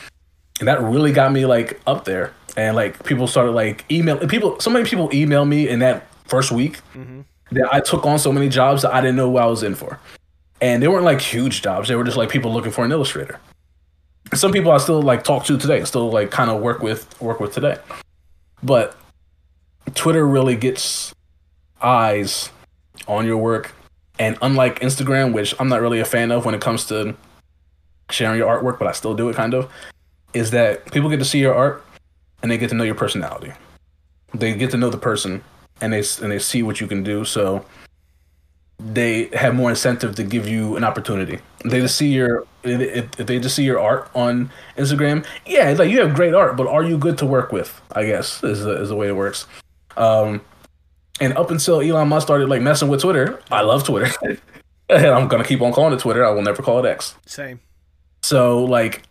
and that really got me like up there. And like people started like email people. So many people email me in that first week mm-hmm. that I took on so many jobs that I didn't know what I was in for, and they weren't like huge jobs. They were just like people looking for an illustrator some people I still like talk to today, still like kind of work with work with today. But Twitter really gets eyes on your work, and unlike Instagram, which I'm not really a fan of when it comes to sharing your artwork, but I still do it kind of, is that people get to see your art and they get to know your personality. They get to know the person and they and they see what you can do. So they have more incentive to give you an opportunity. They just see your if, they just see your art on Instagram, yeah, it's like you have great art, but are you good to work with? I guess is the, is the way it works. Um, and up until Elon Musk started like messing with Twitter, I love Twitter, and I'm gonna keep on calling it Twitter. I will never call it X.
Same.
So like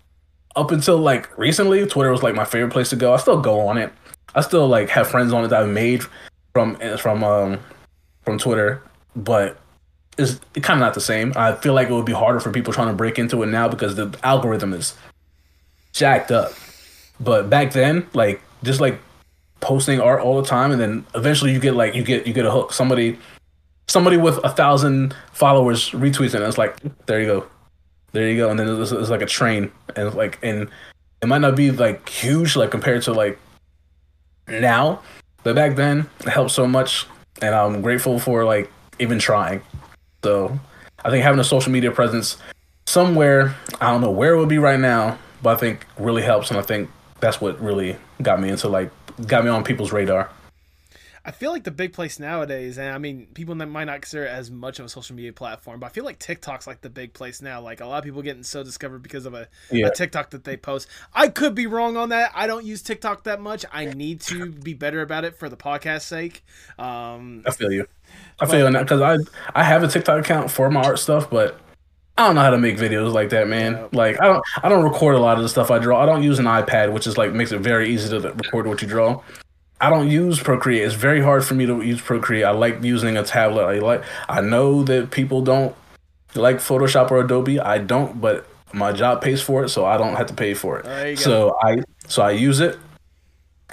up until like recently, Twitter was like my favorite place to go. I still go on it. I still like have friends on it that I've made from from um from Twitter but it's kind of not the same. I feel like it would be harder for people trying to break into it now because the algorithm is jacked up. But back then, like just like posting art all the time, and then eventually you get like you get you get a hook. Somebody somebody with a thousand followers retweets it, and it's like there you go, there you go, and then it's, it's like a train, and like and it might not be like huge like compared to like now, but back then it helped so much, and I'm grateful for like even trying. So I think having a social media presence somewhere, I don't know where it would be right now, but I think really helps, and I think that's what really got me into like got me on people's radar.
I feel like the big place nowadays, and I mean, people might not consider it as much of a social media platform, but I feel like TikTok's like the big place now. Like a lot of people getting so discovered because of a, yeah. a TikTok that they post. I could be wrong on that. I don't use TikTok that much. I need to be better about it for the podcast sake. Um,
I feel you. I feel that because I I have a TikTok account for my art stuff, but I don't know how to make videos like that, man. Like I don't I don't record a lot of the stuff I draw. I don't use an iPad, which is like makes it very easy to record what you draw. I don't use Procreate. It's very hard for me to use Procreate. I like using a tablet. I like. I know that people don't like Photoshop or Adobe. I don't, but my job pays for it, so I don't have to pay for it. So I so I use it,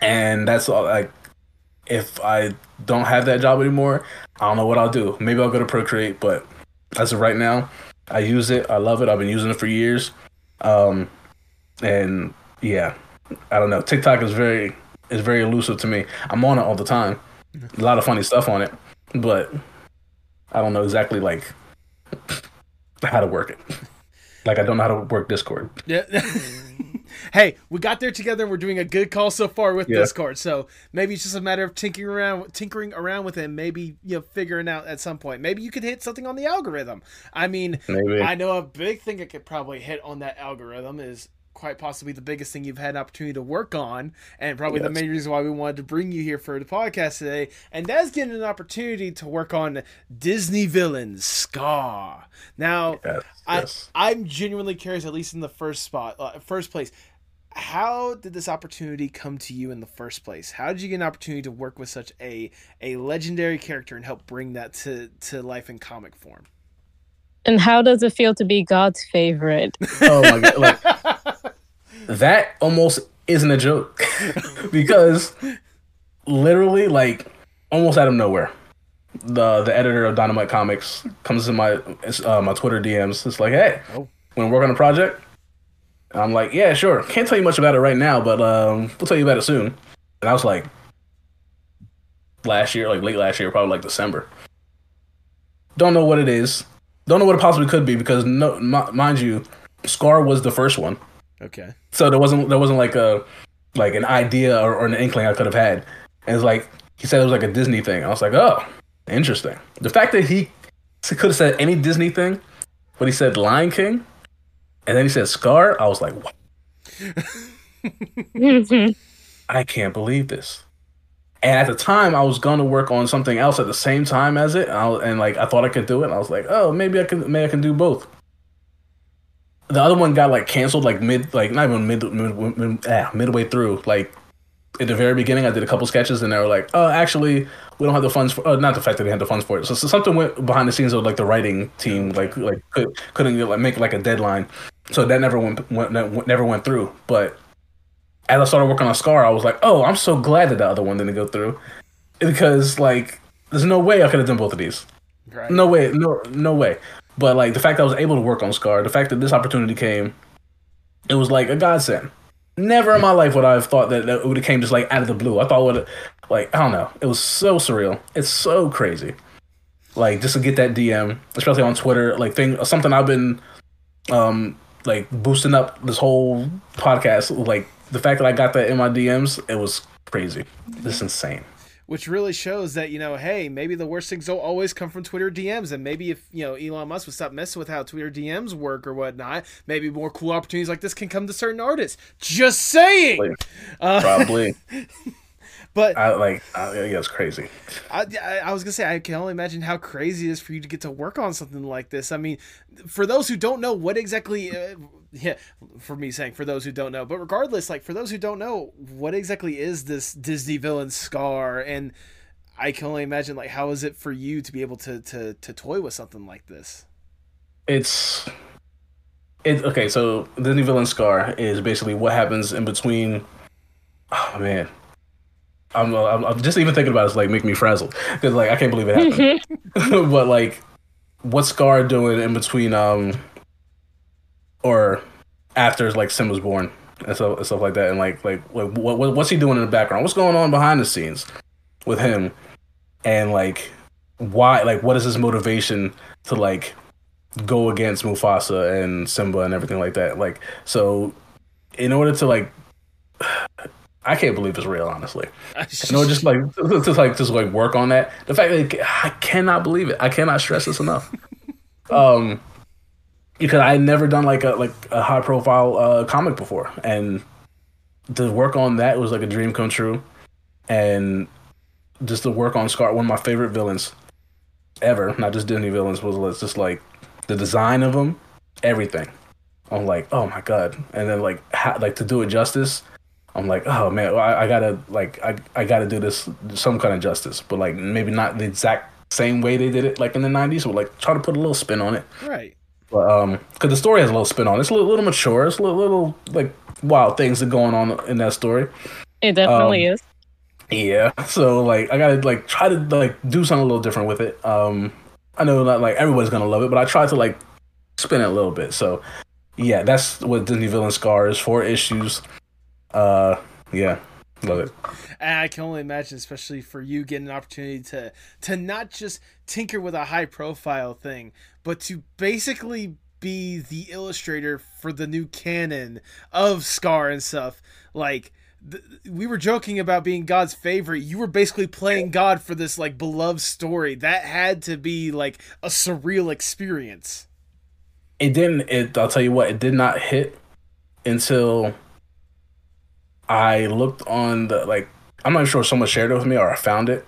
and that's all. Like, if I don't have that job anymore, I don't know what I'll do. Maybe I'll go to Procreate, but as of right now, I use it. I love it. I've been using it for years. Um, and yeah, I don't know. TikTok is very is very elusive to me. I'm on it all the time. A lot of funny stuff on it, but I don't know exactly like how to work it. Like I don't know how to work Discord.
Yeah. hey, we got there together. We're doing a good call so far with yeah. Discord. So maybe it's just a matter of tinkering around, tinkering around with it. Maybe you know, figuring out at some point. Maybe you could hit something on the algorithm. I mean, maybe. I know a big thing it could probably hit on that algorithm is quite possibly the biggest thing you've had an opportunity to work on, and probably yes. the main reason why we wanted to bring you here for the podcast today. And that's getting an opportunity to work on Disney villains, Scar. Now, yes, yes. I I'm genuinely curious, at least in the first spot, uh, first place. How did this opportunity come to you in the first place? How did you get an opportunity to work with such a a legendary character and help bring that to to life in comic form?
And how does it feel to be God's favorite?
oh my god! Like, that almost isn't a joke because literally, like, almost out of nowhere, the the editor of Dynamite Comics comes to my uh, my Twitter DMs. It's like, hey, oh. want to work on a project? And I'm like, yeah, sure. Can't tell you much about it right now, but um, we'll tell you about it soon. And I was like, last year, like late last year, probably like December. Don't know what it is. Don't know what it possibly could be because no, m- mind you, Scar was the first one.
Okay.
So there wasn't there wasn't like a like an idea or, or an inkling I could have had. And it's like he said it was like a Disney thing. I was like, oh, interesting. The fact that he could have said any Disney thing, but he said Lion King, and then he said Scar. I was like, what? I can't believe this. And at the time, I was going to work on something else at the same time as it, and, I, and like I thought I could do it. And I was like, oh, maybe I can, maybe I can do both. The other one got like canceled, like mid, like not even mid, mid, mid ah, midway through. Like at the very beginning, I did a couple sketches, and they were like, oh, actually, we don't have the funds for. Uh, not the fact that they had the funds for it. So, so something went behind the scenes of like the writing team, like like could, couldn't like make like a deadline. So that never went, went never went through. But as I started working on Scar, I was like, oh, I'm so glad that the other one didn't go through because like there's no way I could have done both of these. Right. No way, no no way. But like the fact that I was able to work on Scar, the fact that this opportunity came, it was like a godsend. Never in my life would I have thought that, it would have came just like out of the blue. I thought would like I don't know. It was so surreal. It's so crazy. Like just to get that DM, especially on Twitter, like thing something I've been um like boosting up this whole podcast, like the fact that I got that in my DMs, it was crazy. This insane.
Which really shows that, you know, hey, maybe the worst things don't always come from Twitter DMs. And maybe if, you know, Elon Musk would stop messing with how Twitter DMs work or whatnot, maybe more cool opportunities like this can come to certain artists. Just saying.
Probably. Uh, Probably.
But
I like, I, yeah, it's crazy.
I, I was gonna say I can only imagine how crazy it is for you to get to work on something like this. I mean, for those who don't know what exactly, uh, yeah, for me saying for those who don't know, but regardless, like for those who don't know, what exactly is this Disney villain Scar? And I can only imagine like how is it for you to be able to to to toy with something like this?
It's it okay. So Disney villain Scar is basically what happens in between. Oh man, I'm, I'm, I'm, just even thinking about it's like making me frazzled because like I can't believe it happened. but like, what's Scar doing in between um or after like Simba's born and stuff, and stuff like that, and like like what, what what's he doing in the background? What's going on behind the scenes with him? And like why like what is his motivation to like go against Mufasa and Simba and everything like that? Like so in order to like I can't believe it's real, honestly. no, just like just like just like work on that. The fact that I cannot believe it. I cannot stress this enough. um, because I had never done like a like a high profile uh, comic before, and to work on that was like a dream come true, and just to work on Scar, one of my favorite villains ever, not just Disney villains, was just like the design of them, everything. I'm like, oh my god, and then like like to do it justice I'm like, oh man, I, I, gotta like I, I gotta do this some kind of justice, but like maybe not the exact same way they did it like in the '90s, but like try to put a little spin on it.
Right.
But um, because the story has a little spin on it. It's a little, little mature. It's a little, little like wild things are going on in that story.
It definitely um, is.
Yeah. So like I gotta like try to like do something a little different with it. Um, I know not like everybody's gonna love it, but I try to like spin it a little bit. So yeah, that's what Disney Villain Scar is. Four issues. Uh, yeah, love it.
And I can only imagine, especially for you, getting an opportunity to to not just tinker with a high profile thing, but to basically be the illustrator for the new canon of Scar and stuff. Like th- we were joking about being God's favorite. You were basically playing God for this like beloved story. That had to be like a surreal experience.
It didn't. It. I'll tell you what. It did not hit until I looked on the like. I'm not sure if someone shared it with me or I found it,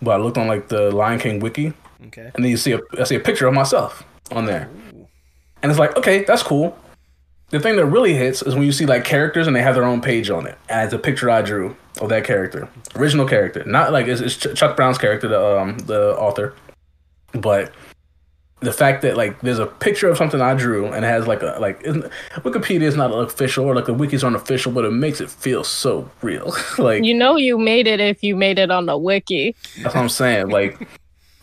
but I looked on like the Lion King wiki.
Okay.
And then you see a I see a picture of myself on there, Ooh. and it's like okay, that's cool. The thing that really hits is when you see like characters and they have their own page on it, and it's a picture I drew of that character, original character, not like it's, it's Chuck Brown's character, the um the author, but the fact that like there's a picture of something I drew and it has like a like Wikipedia is not official or like the wikis aren't official, but it makes it feel so real. like
you know, you made it if you made it on the wiki.
That's what I'm saying. Like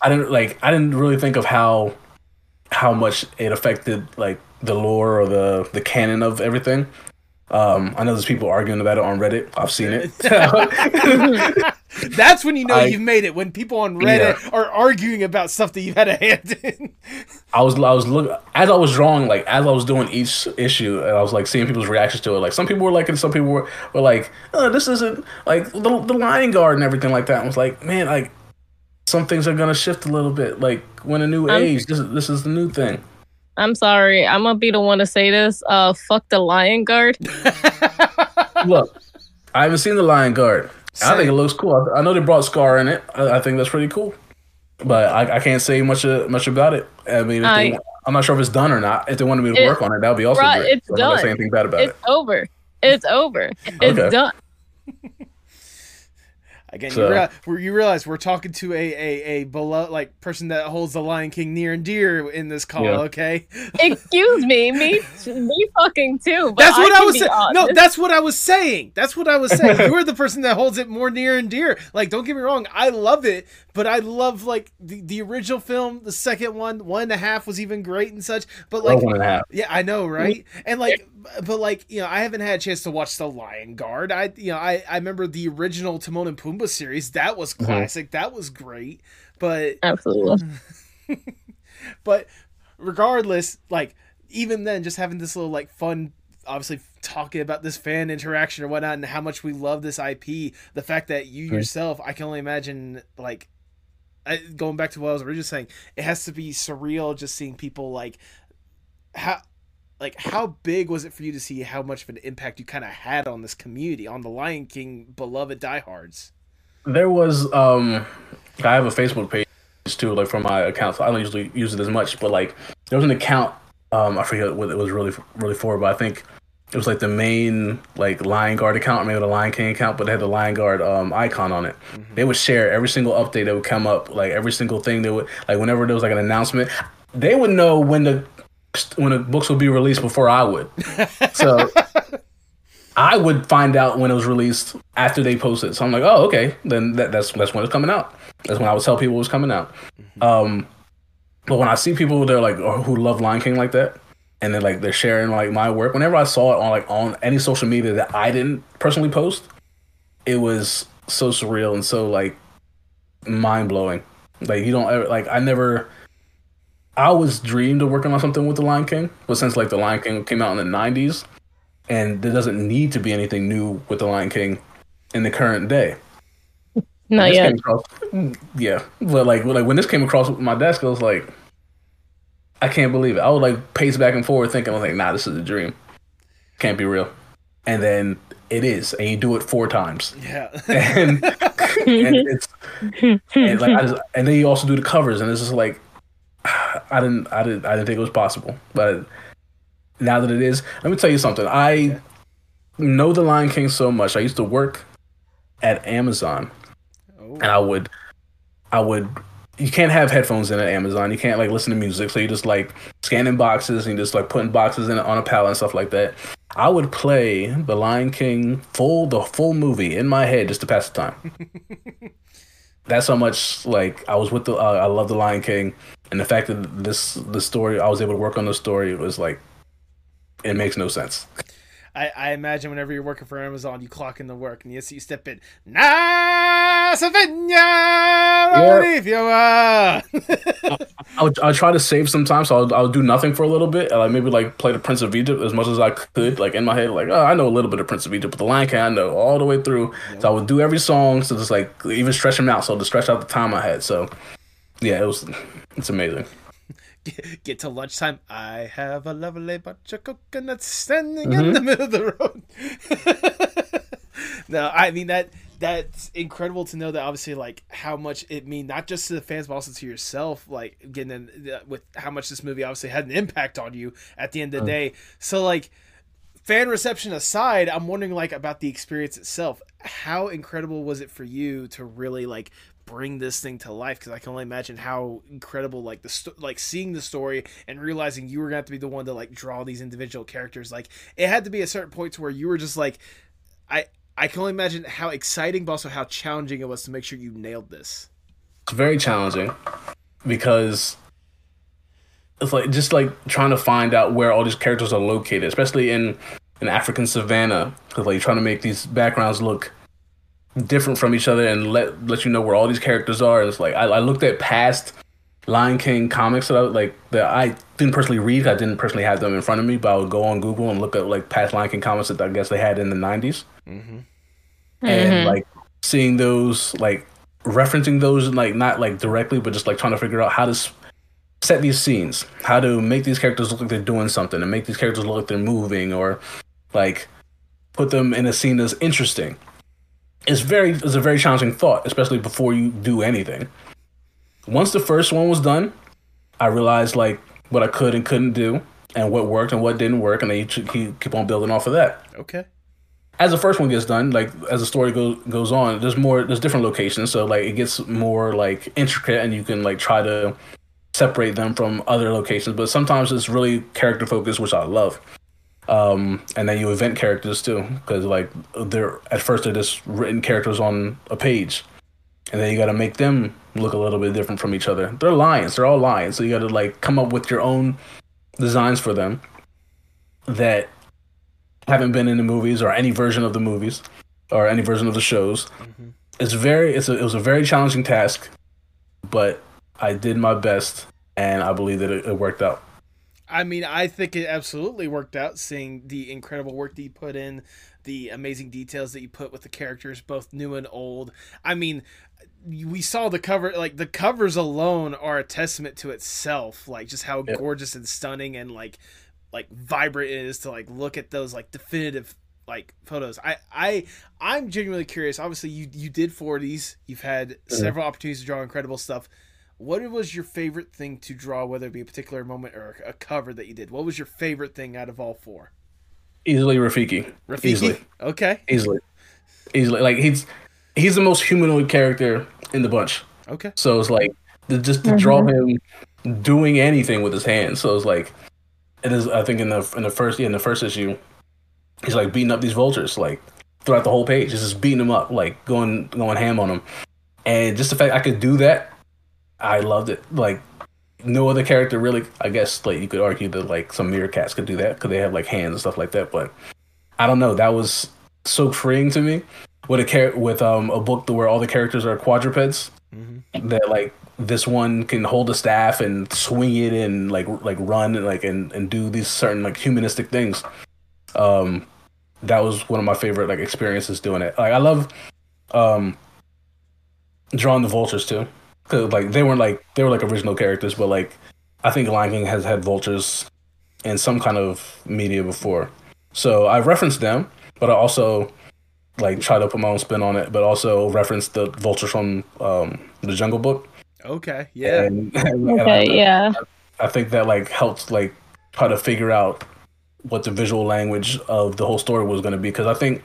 I didn't like I didn't really think of how how much it affected like the lore or the the canon of everything. Um, I know there's people arguing about it on Reddit. I've seen it.
That's when you know I, you've made it. When people on Reddit yeah. are arguing about stuff that you've had a hand in.
I was I was look as I was drawing like as I was doing each issue and I was like seeing people's reactions to it. Like some people were liking, some people were, were like, oh, "This isn't like the the Lion Guard and everything like that." I was like, "Man, like some things are gonna shift a little bit. Like when a new age, this this is the new thing."
I'm sorry. I'm gonna be the one to say this. Uh, fuck the Lion Guard.
Look, I haven't seen the Lion Guard. Same. I think it looks cool. I, I, know they brought Scar in it. I, I think that's pretty cool. But I, I can't say much uh, much about it. I mean, I, they, I'm not sure if it's done or not. If they wanted me to it, work on it, that would be also right, great.
It's so done. I'm not
say anything bad about
it's
it.
It's over. It's over. It's okay. done.
Again, so. you, realize, you realize we're talking to a a a below like person that holds the Lion King near and dear in this call. Yeah. Okay.
Excuse me, me me fucking too.
that's what I, I was saying. No, that's what I was saying. That's what I was saying. You're the person that holds it more near and dear. Like, don't get me wrong, I love it, but I love like the, the original film. The second one, one and a half was even great and such. But oh, like,
oh, one and a half.
Yeah, I know, right? And like, but like, you know, I haven't had a chance to watch the Lion Guard. I you know, I I remember the original Timon and Pumbaa series. That was mm-hmm. classic. Mm-hmm. That was great. But
absolutely.
but regardless, like even then, just having this little like fun, obviously talking about this fan interaction or whatnot, and how much we love this IP. The fact that you mm-hmm. yourself, I can only imagine, like I, going back to what I was originally saying, it has to be surreal just seeing people like how like how big was it for you to see how much of an impact you kind of had on this community on the lion king beloved diehards
there was um i have a facebook page too like for my account so i don't usually use it as much but like there was an account um i forget what it was really really for but i think it was like the main like lion guard account maybe the lion king account but they had the lion guard um icon on it mm-hmm. they would share every single update that would come up like every single thing they would like whenever there was like an announcement they would know when the when the books would be released before I would. So I would find out when it was released after they posted. So I'm like, oh, okay, then that, that's that's when it's coming out. That's when I would tell people it was coming out. Mm-hmm. Um, but when I see people they're like oh, who love Lion King like that, and then like they're sharing like my work. Whenever I saw it on like on any social media that I didn't personally post, it was so surreal and so like mind blowing. Like you don't ever like I never I always dreamed of working on something with the Lion King, but since like the Lion King came out in the '90s, and there doesn't need to be anything new with the Lion King in the current day.
Not yet.
Across, yeah, but like like when this came across my desk, I was like, I can't believe it. I would like pace back and forth, thinking, I was like, Nah, this is a dream. Can't be real. And then it is, and you do it four times.
Yeah,
and, and it's and like I just, and then you also do the covers, and it's just like I didn't, I didn't, I didn't think it was possible. But now that it is, let me tell you something. I know the Lion King so much. I used to work at Amazon, oh. and I would, I would. You can't have headphones in at Amazon. You can't like listen to music. So you just like scanning boxes and just like putting boxes in on a pallet and stuff like that. I would play the Lion King full, the full movie in my head just to pass the time. that's how much like I was with the uh, I love the Lion King, and the fact that this the story I was able to work on the story was like it makes no sense.
I, I imagine whenever you're working for Amazon, you clock in the work and you see you step in. Nasavina,
I'll, I'll try to save some time, so I'll, I'll do nothing for a little bit, and like maybe like play the Prince of Egypt as much as I could, like in my head, like oh, I know a little bit of Prince of Egypt, but the Lion King I know all the way through. Yep. So I would do every song, so just like even stretch them out, so to stretch out the time I had. So yeah, it was it's amazing
get to lunchtime. I have a lovely bunch of coconuts standing mm-hmm. in the middle of the road. no, I mean that that's incredible to know that obviously like how much it mean not just to the fans but also to yourself like getting in, uh, with how much this movie obviously had an impact on you at the end of the mm. day so like fan reception aside i'm wondering like about the experience itself how incredible was it for you to really like bring this thing to life because I can only imagine how incredible like the sto- like seeing the story and realizing you were to have to be the one to like draw these individual characters like it had to be a certain point to where you were just like I I can only imagine how exciting but also how challenging it was to make sure you nailed this.
Very challenging because it's like just like trying to find out where all these characters are located, especially in an African savannah, because like trying to make these backgrounds look different from each other and let let you know where all these characters are. It's like I, I looked at past Lion King comics that I like that I didn't personally read. I didn't personally have them in front of me, but I would go on Google and look at like past Lion King comics that I guess they had in the 90s mm-hmm. and mm-hmm. like seeing those like referencing those like not like directly, but just like trying to figure out how to set these scenes, how to make these characters look like they're doing something, and make these characters look like they're moving, or like put them in a scene that's interesting it's very it's a very challenging thought, especially before you do anything. Once the first one was done, I realized like what I could and couldn't do, and what worked and what didn't work, and then you keep keep on building off of that.
Okay.
As the first one gets done, like as the story goes goes on, there's more there's different locations, so like it gets more like intricate, and you can like try to separate them from other locations. But sometimes it's really character focused, which I love um, and then you event characters too because like they're at first they're just written characters on a page. And then you got to make them look a little bit different from each other. They're lions they're all lions so you got to like come up with your own designs for them that haven't been in the movies or any version of the movies or any version of the shows. Mm-hmm. it's very it's a, it was a very challenging task but i did my best and i believe that it, it worked out
I mean, I think it absolutely worked out seeing the incredible work that you put in, the amazing details that you put with the characters, both new and old. I mean, we saw the cover, like, the covers alone are a testament to itself, like, just how yep. gorgeous and stunning and, like, like vibrant it is to like look at those like definitive like photos. I I I'm genuinely curious. Obviously, you you did 40s. You've had mm-hmm. several opportunities to draw incredible stuff. What was your favorite thing to draw, whether it be a particular moment or a cover that you did? What was your favorite thing out of all four?
Easily Rafiki.
Rafiki. Easily. Okay.
Easily. Easily. Like he's he's the most humanoid character in the bunch.
Okay.
So it's like just to mm-hmm. draw him doing anything with his hands. So it's like it is. I think in the in the first yeah, in the first issue, he's like beating up these vultures like throughout the whole page. He's just beating them up, like going going ham on them. And just the fact I could do that I loved it. Like no other character really. I guess like you could argue that like some Meerkats could do that because they have like hands and stuff like that. But I don't know. That was so freeing to me with a char- with um a book where all the characters are quadrupeds. Mm-hmm. That like this one can hold a staff and swing it and like like run and like and, and do these certain like humanistic things. Um, that was one of my favorite like experiences doing it. Like I love um drawing the vultures too. Cause like they weren't like they were like original characters, but like I think Lion King has had vultures in some kind of media before. So I referenced them, but I also like try to put my own spin on it, but also reference the vultures from um, the Jungle Book.
Okay, yeah. And,
and, okay, I, yeah.
I, I think that like helped like try to figure out what the visual language of the whole story was going to be because I think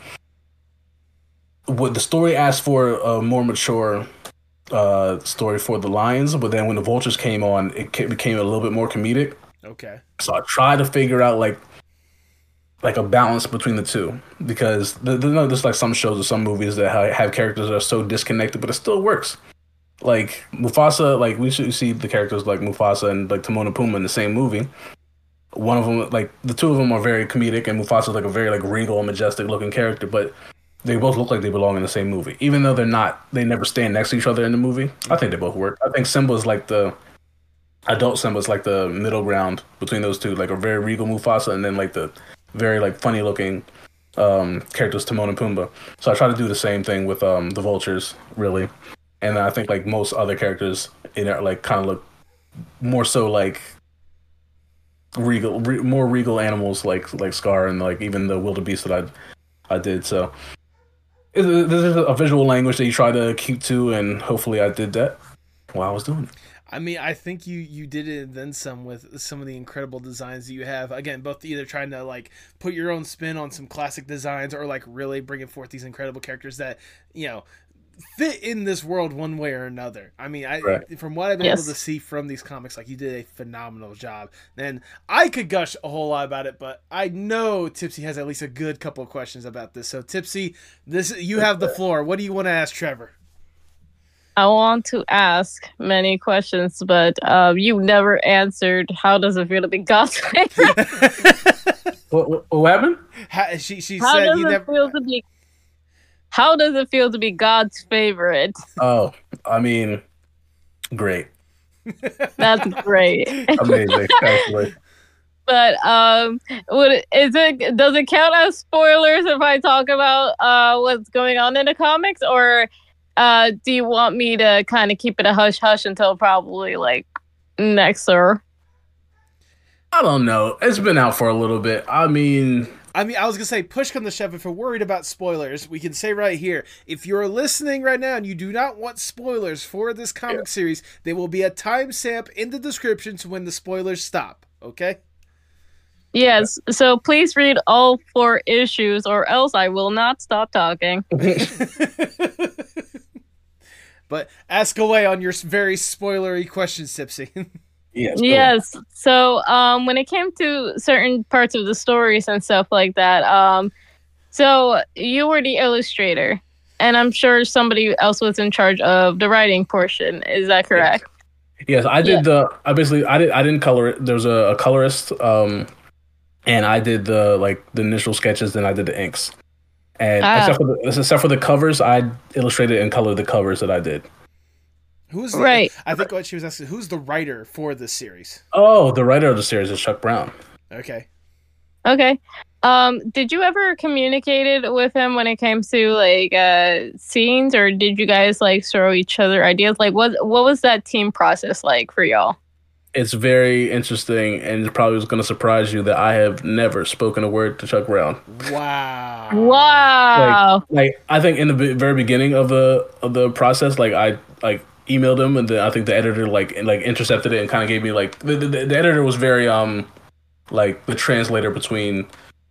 what the story asked for a more mature uh, story for the Lions, but then when the Vultures came on, it became a little bit more comedic.
Okay.
So I tried to figure out like like a balance between the two because there's like some shows or some movies that have characters that are so disconnected, but it still works. like Mufasa, like we should see the characters like Mufasa and like Timon and Pumbaa in the same movie. One of them, like the two of them, are very comedic, and Mufasa's like a very like regal, majestic looking character. But they both look like they belong in the same movie, even though they're not. They never stand next to each other in the movie. I think they both work. I think Simba's like the adult Simba's like the middle ground between those two, like a very regal Mufasa, and then like the very like funny looking um, characters Timon and Pumbaa. So I try to do the same thing with um, the vultures, really. And I think like most other characters in it, like kind of look more so like regal, re- more regal animals like like Scar and like even the wildebeest that I I did. So this is a visual language that you try to keep to, and hopefully I did that while I was doing it.
I mean, I think you you did it then some with some of the incredible designs that you have. Again, both either trying to like put your own spin on some classic designs or like really bringing forth these incredible characters that you know fit in this world one way or another. I mean, I right. from what I've been yes. able to see from these comics, like you did a phenomenal job. And I could gush a whole lot about it, but I know Tipsy has at least a good couple of questions about this. So Tipsy, this you have the floor. What do you want to ask Trevor?
I want to ask many questions, but um, you never answered. How does it feel to be God's
favorite? what, what, happened?
How, she she How said you never. Feel to be,
how does it feel to be God's favorite?
Oh, I mean, great.
That's great.
Amazing, actually.
But um, would is it does it count as spoilers if I talk about uh what's going on in the comics, or uh, do you want me to kind of keep it a hush hush until probably like next or?
I don't know. It's been out for a little bit. I mean,
I mean, I was gonna say, push come to shove. If you're worried about spoilers, we can say right here: if you're listening right now and you do not want spoilers for this comic yeah. series, there will be a timestamp in the description to when the spoilers stop. Okay.
Yes. So please read all four issues, or else I will not stop talking.
But ask away on your very spoilery questions, Tipsy.
yes. Yes. So um, when it came to certain parts of the stories and stuff like that, um, so you were the illustrator, and I'm sure somebody else was in charge of the writing portion. Is that correct?
Yes, yes I did yeah. the. I basically I did I didn't color it. There was a, a colorist, um, and I did the like the initial sketches. Then I did the inks. And ah. except, for the, except for the covers, I illustrated and colored the covers that I did.
Who's the, right? I think what she was asking, who's the writer for this series?
Oh, the writer of the series is Chuck Brown.
Okay.
Okay. Um, did you ever communicated with him when it came to like uh scenes, or did you guys like throw each other ideas? Like, what what was that team process like for y'all?
it's very interesting and it probably was going to surprise you that I have never spoken a word to Chuck Brown.
Wow.
Wow.
Like, like, I think in the very beginning of the of the process like I like emailed him and then I think the editor like like intercepted it and kind of gave me like the, the, the, editor was very um like the translator between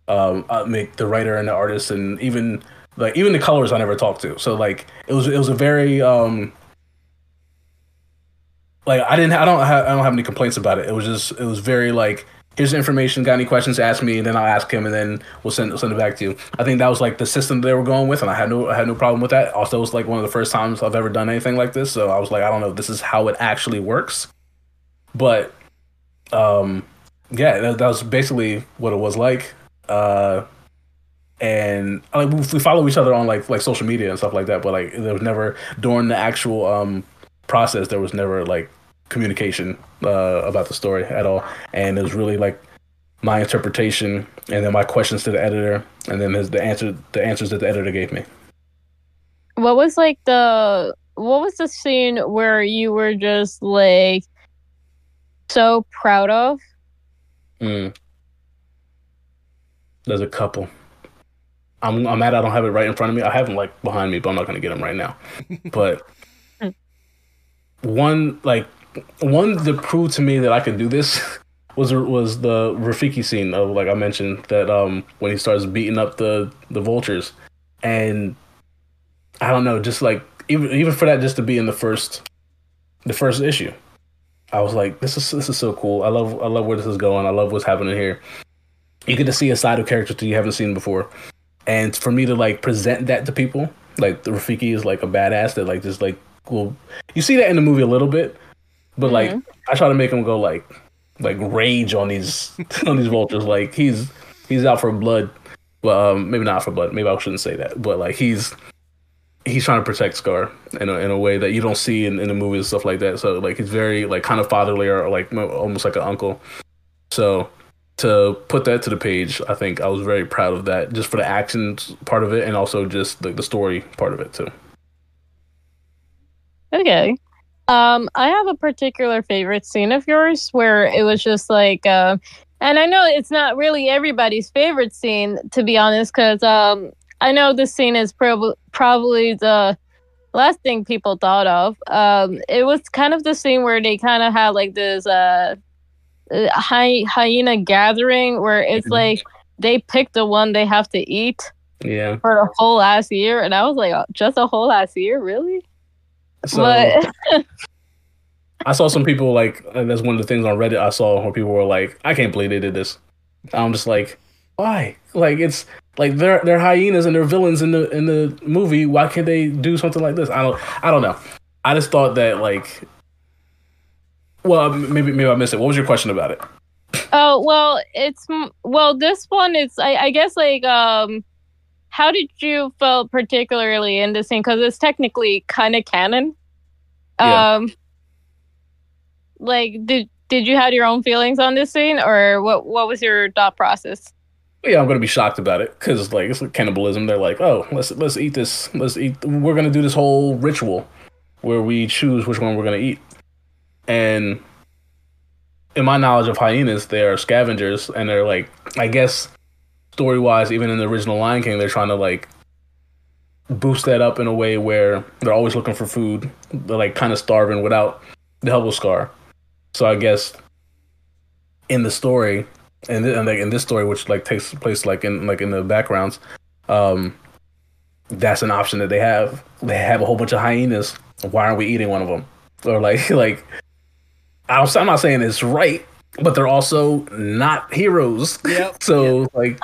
um uh, make the writer and the artist and even like even the colors I never talked to. So like it was it was a very um like I didn't I don't have, I don't have any complaints about it. It was just it was very like here's the information. Got any questions? Ask me, and then I'll ask him, and then we'll send send it back to you. I think that was like the system they were going with, and I had no I had no problem with that. Also, it was like one of the first times I've ever done anything like this, so I was like, I don't know if this is how it actually works, but um, yeah, that, that was basically what it was like. Uh, and like we follow each other on like like social media and stuff like that, but like there was never during the actual um process, there was never like communication uh, about the story at all, and it was really like my interpretation and then my questions to the editor, and then his, the answer the answers that the editor gave me.
What was like the what was the scene where you were just like so proud of?
Mm. There's a couple. I'm I'm mad I don't have it right in front of me. I have them like behind me, but I'm not gonna get them right now. but one like one that proved to me that I could do this was was the Rafiki scene of like I mentioned that um when he starts beating up the the vultures. And I don't know just like even even for that just to be in the first the first issue I was like this is this is so cool. I love I love where this is going. I love what's happening here. You get to see a side of characters that you haven't seen before. And for me to like present that to people like Rafiki is like a badass that like just like will you see that in the movie a little bit, but mm-hmm. like I try to make him go like like rage on these on these vultures. Like he's he's out for blood. Well, um, maybe not for blood. Maybe I shouldn't say that. But like he's he's trying to protect Scar in a, in a way that you don't see in, in the movies and stuff like that. So like he's very like kind of fatherly or like almost like an uncle. So to put that to the page, I think I was very proud of that, just for the action part of it, and also just the, the story part of it too.
Okay. Um, I have a particular favorite scene of yours where it was just like, uh, and I know it's not really everybody's favorite scene, to be honest, because um, I know this scene is prob- probably the last thing people thought of. Um, it was kind of the scene where they kind of had like this uh, uh, hy- hyena gathering where it's mm-hmm. like they pick the one they have to eat.
Yeah.
For the whole last year, and I was like, oh, just a whole last year, really?
So, but I saw some people like, and that's one of the things on Reddit I saw where people were like, I can't believe they did this. I'm just like, why? Like it's like they're they're hyenas and they're villains in the in the movie. Why can't they do something like this? I don't I don't know. I just thought that like, well, maybe maybe I missed it. What was your question about it?
Oh well, it's well this one is I, I guess like um, how did you feel particularly in this scene because it's technically kind of canon. Yeah. Um, like did did you have your own feelings on this scene or what what was your thought process?
yeah, I'm gonna be shocked about it because like it's like cannibalism. They're like, oh, let's let's eat this. Let's eat. We're gonna do this whole ritual where we choose which one we're gonna eat. And in my knowledge of hyenas, they are scavengers, and they're like, I guess, story wise, even in the original Lion King, they're trying to like boost that up in a way where they're always looking for food. They're like kind of starving without the help of Scar. So I guess in the story, and, and like in this story, which like takes place like in like in the backgrounds, um, that's an option that they have. They have a whole bunch of hyenas. Why aren't we eating one of them? Or like like I'm not saying it's right, but they're also not heroes. Yep. so yep. like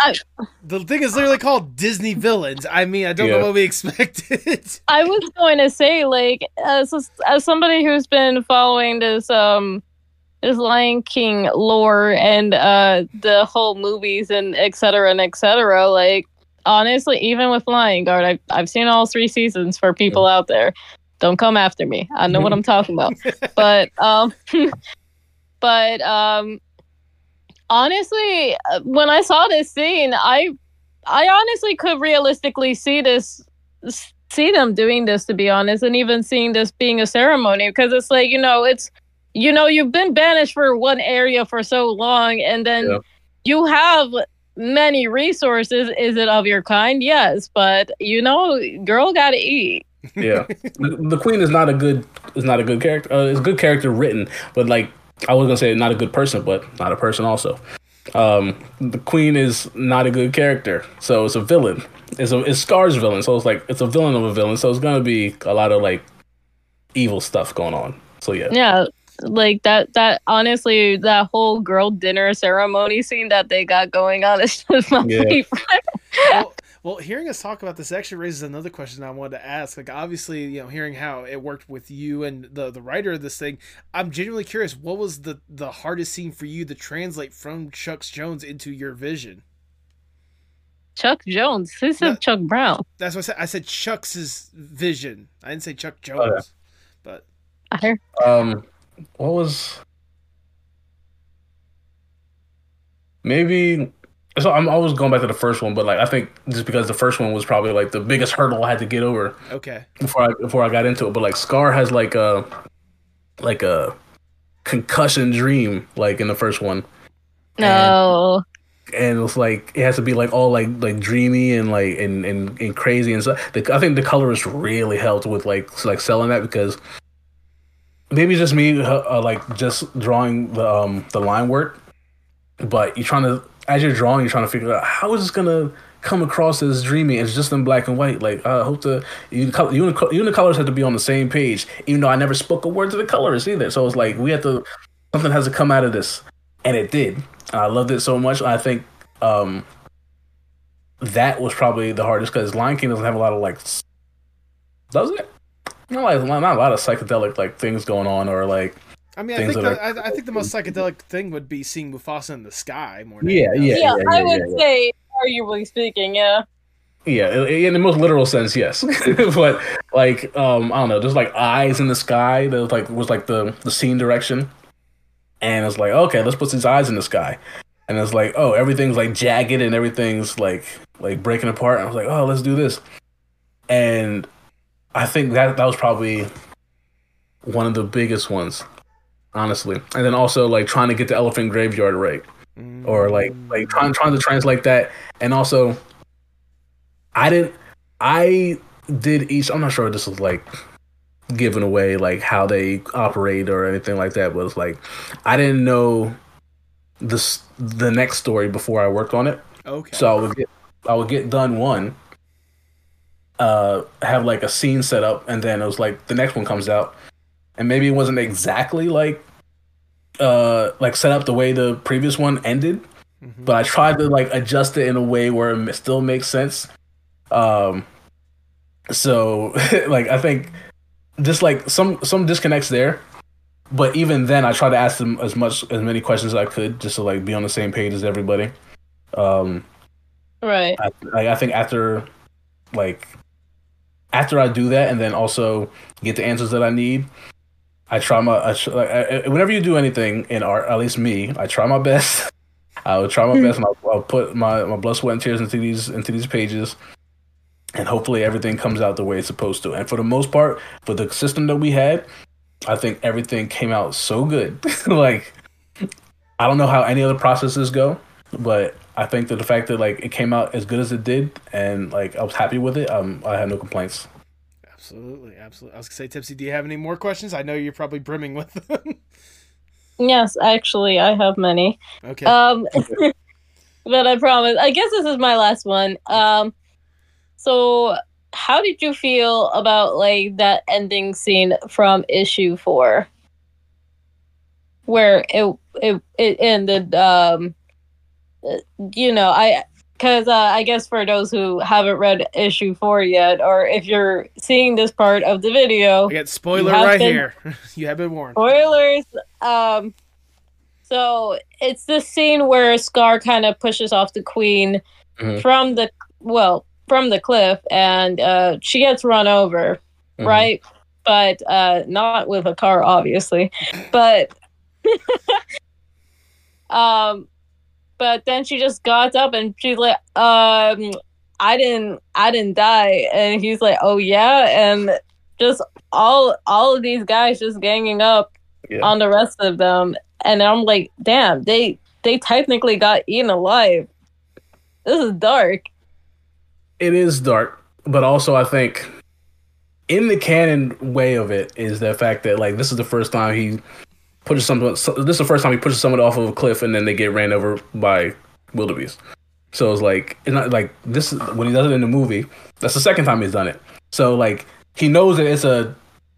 the thing is literally called Disney villains. I mean, I don't yeah. know what we expected.
I was going to say like as as somebody who's been following this um this Lion King lore and uh the whole movies and etc. and etc. Like honestly, even with Lion Guard, I've I've seen all three seasons for people out there. Don't come after me. I know what I'm talking about. but um but um honestly, when I saw this scene, I I honestly could realistically see this see them doing this to be honest and even seeing this being a ceremony because it's like you know it's you know you've been banished for one area for so long and then yeah. you have many resources. Is it of your kind? Yes but you know girl gotta eat.
Yeah. The, the, queen is not a good is not a good character uh, it's a good character written but like i was gonna say not a good person but not a person also um the queen is not a good character so it's a villain it's a it's scar's villain so it's like it's a villain of a villain so it's gonna be a lot of like evil stuff going on so yeah
yeah like that that honestly that whole girl dinner ceremony scene that they got going on is just my yeah. favorite.
well, well, hearing us talk about this actually raises another question I wanted to ask. Like, obviously, you know, hearing how it worked with you and the the writer of this thing, I'm genuinely curious. What was the the hardest scene for you to translate from Chuck's Jones into your vision?
Chuck Jones. Who said no, Chuck Brown?
That's what I said. I said Chuck's vision. I didn't say Chuck Jones. Oh, yeah. But
I heard.
Um, what was maybe so I'm always going back to the first one, but like I think just because the first one was probably like the biggest hurdle I had to get over.
Okay.
Before I before I got into it, but like Scar has like a like a concussion dream like in the first one.
No.
And, and it's like it has to be like all like like dreamy and like and and, and crazy and stuff. The, I think the colorist really helped with like like selling that because maybe just me uh, like just drawing the um the line work but you're trying to as you're drawing you're trying to figure out how is this gonna come across as dreamy it's just in black and white? Like i hope the you, you, and, you and the colors have to be on the same page even though i never spoke a word to the colors either. So it's like we have to something has to come out of this. And it did. I loved it so much. I think um that was probably the hardest because lion king doesn't have a lot of like does it? Not like not a lot of psychedelic like things going on or like.
I mean, I think the, are... I, I, think the most psychedelic thing would be seeing Mufasa in the sky more.
Yeah, yeah, yeah,
yeah, I would say, arguably speaking, yeah.
Yeah, in the most literal sense, yes. but like, um, I don't know, there's like eyes in the sky. That was like was like the the scene direction, and it's like, okay, let's put these eyes in the sky, and it's like, oh, everything's like jagged and everything's like like breaking apart. And I was like, oh, let's do this, and I think that that was probably one of the biggest ones, honestly. And then also like trying to get the elephant graveyard right, mm-hmm. or like like trying trying to translate that, and also I didn't. I did each. I'm not sure if this was like giving away like how they operate or anything like that, but it's like I didn't know this the next story before I worked on it.
Okay.
So I would get I would get done one, uh, have like a scene set up, and then it was like the next one comes out, and maybe it wasn't exactly like, uh, like set up the way the previous one ended, mm-hmm. but I tried to like adjust it in a way where it still makes sense. Um, so like I think just like some some disconnects there, but even then I try to ask them as much as many questions as I could just to like be on the same page as everybody. Um,
right.
I, I think after like after I do that and then also get the answers that I need, I try my I, whenever you do anything in art, at least me, I try my best. I will try my best, and I'll, I'll, put my, my blood, sweat, and tears into these into these pages, and hopefully everything comes out the way it's supposed to. And for the most part, for the system that we had, I think everything came out so good. like I don't know how any other processes go, but I think that the fact that like it came out as good as it did, and like I was happy with it, um, I had no complaints.
Absolutely, absolutely. I was gonna say, Tipsy, do you have any more questions? I know you're probably brimming with them.
yes, actually, I have many.
Okay.
Um, but I promise. I guess this is my last one. Um, so how did you feel about like that ending scene from issue four, where it it it ended? Um, you know, I because uh, I guess for those who haven't read issue four yet, or if you're seeing this part of the video,
I get spoiler right been, here. you have been warned.
Spoilers. Um, so it's the scene where Scar kind of pushes off the Queen mm-hmm. from the well from the cliff, and uh, she gets run over, mm-hmm. right? But uh, not with a car, obviously. But um but then she just got up and she's like, um, I didn't I didn't die. And he's like, Oh yeah, and just all all of these guys just ganging up yeah. on the rest of them. And I'm like, damn, they they technically got eaten alive. This is dark.
It is dark, but also I think in the canon way of it is the fact that like this is the first time he pushes someone. This is the first time he pushes someone off of a cliff and then they get ran over by wildebeest. So it's like it's not like this when he does it in the movie. That's the second time he's done it. So like he knows that it's a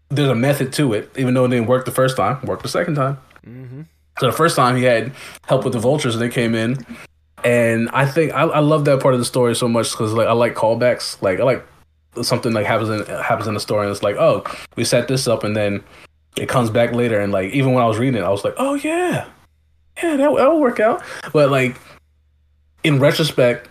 there's a method to it, even though it didn't work the first time. Worked the second time. Mm-hmm. So the first time he had help with the vultures, and they came in, and I think I, I love that part of the story so much because like I like callbacks. Like I like something like happens in happens in the story, and it's like oh we set this up, and then it comes back later and like even when I was reading it, I was like, oh yeah, yeah, that will work out. But like in retrospect,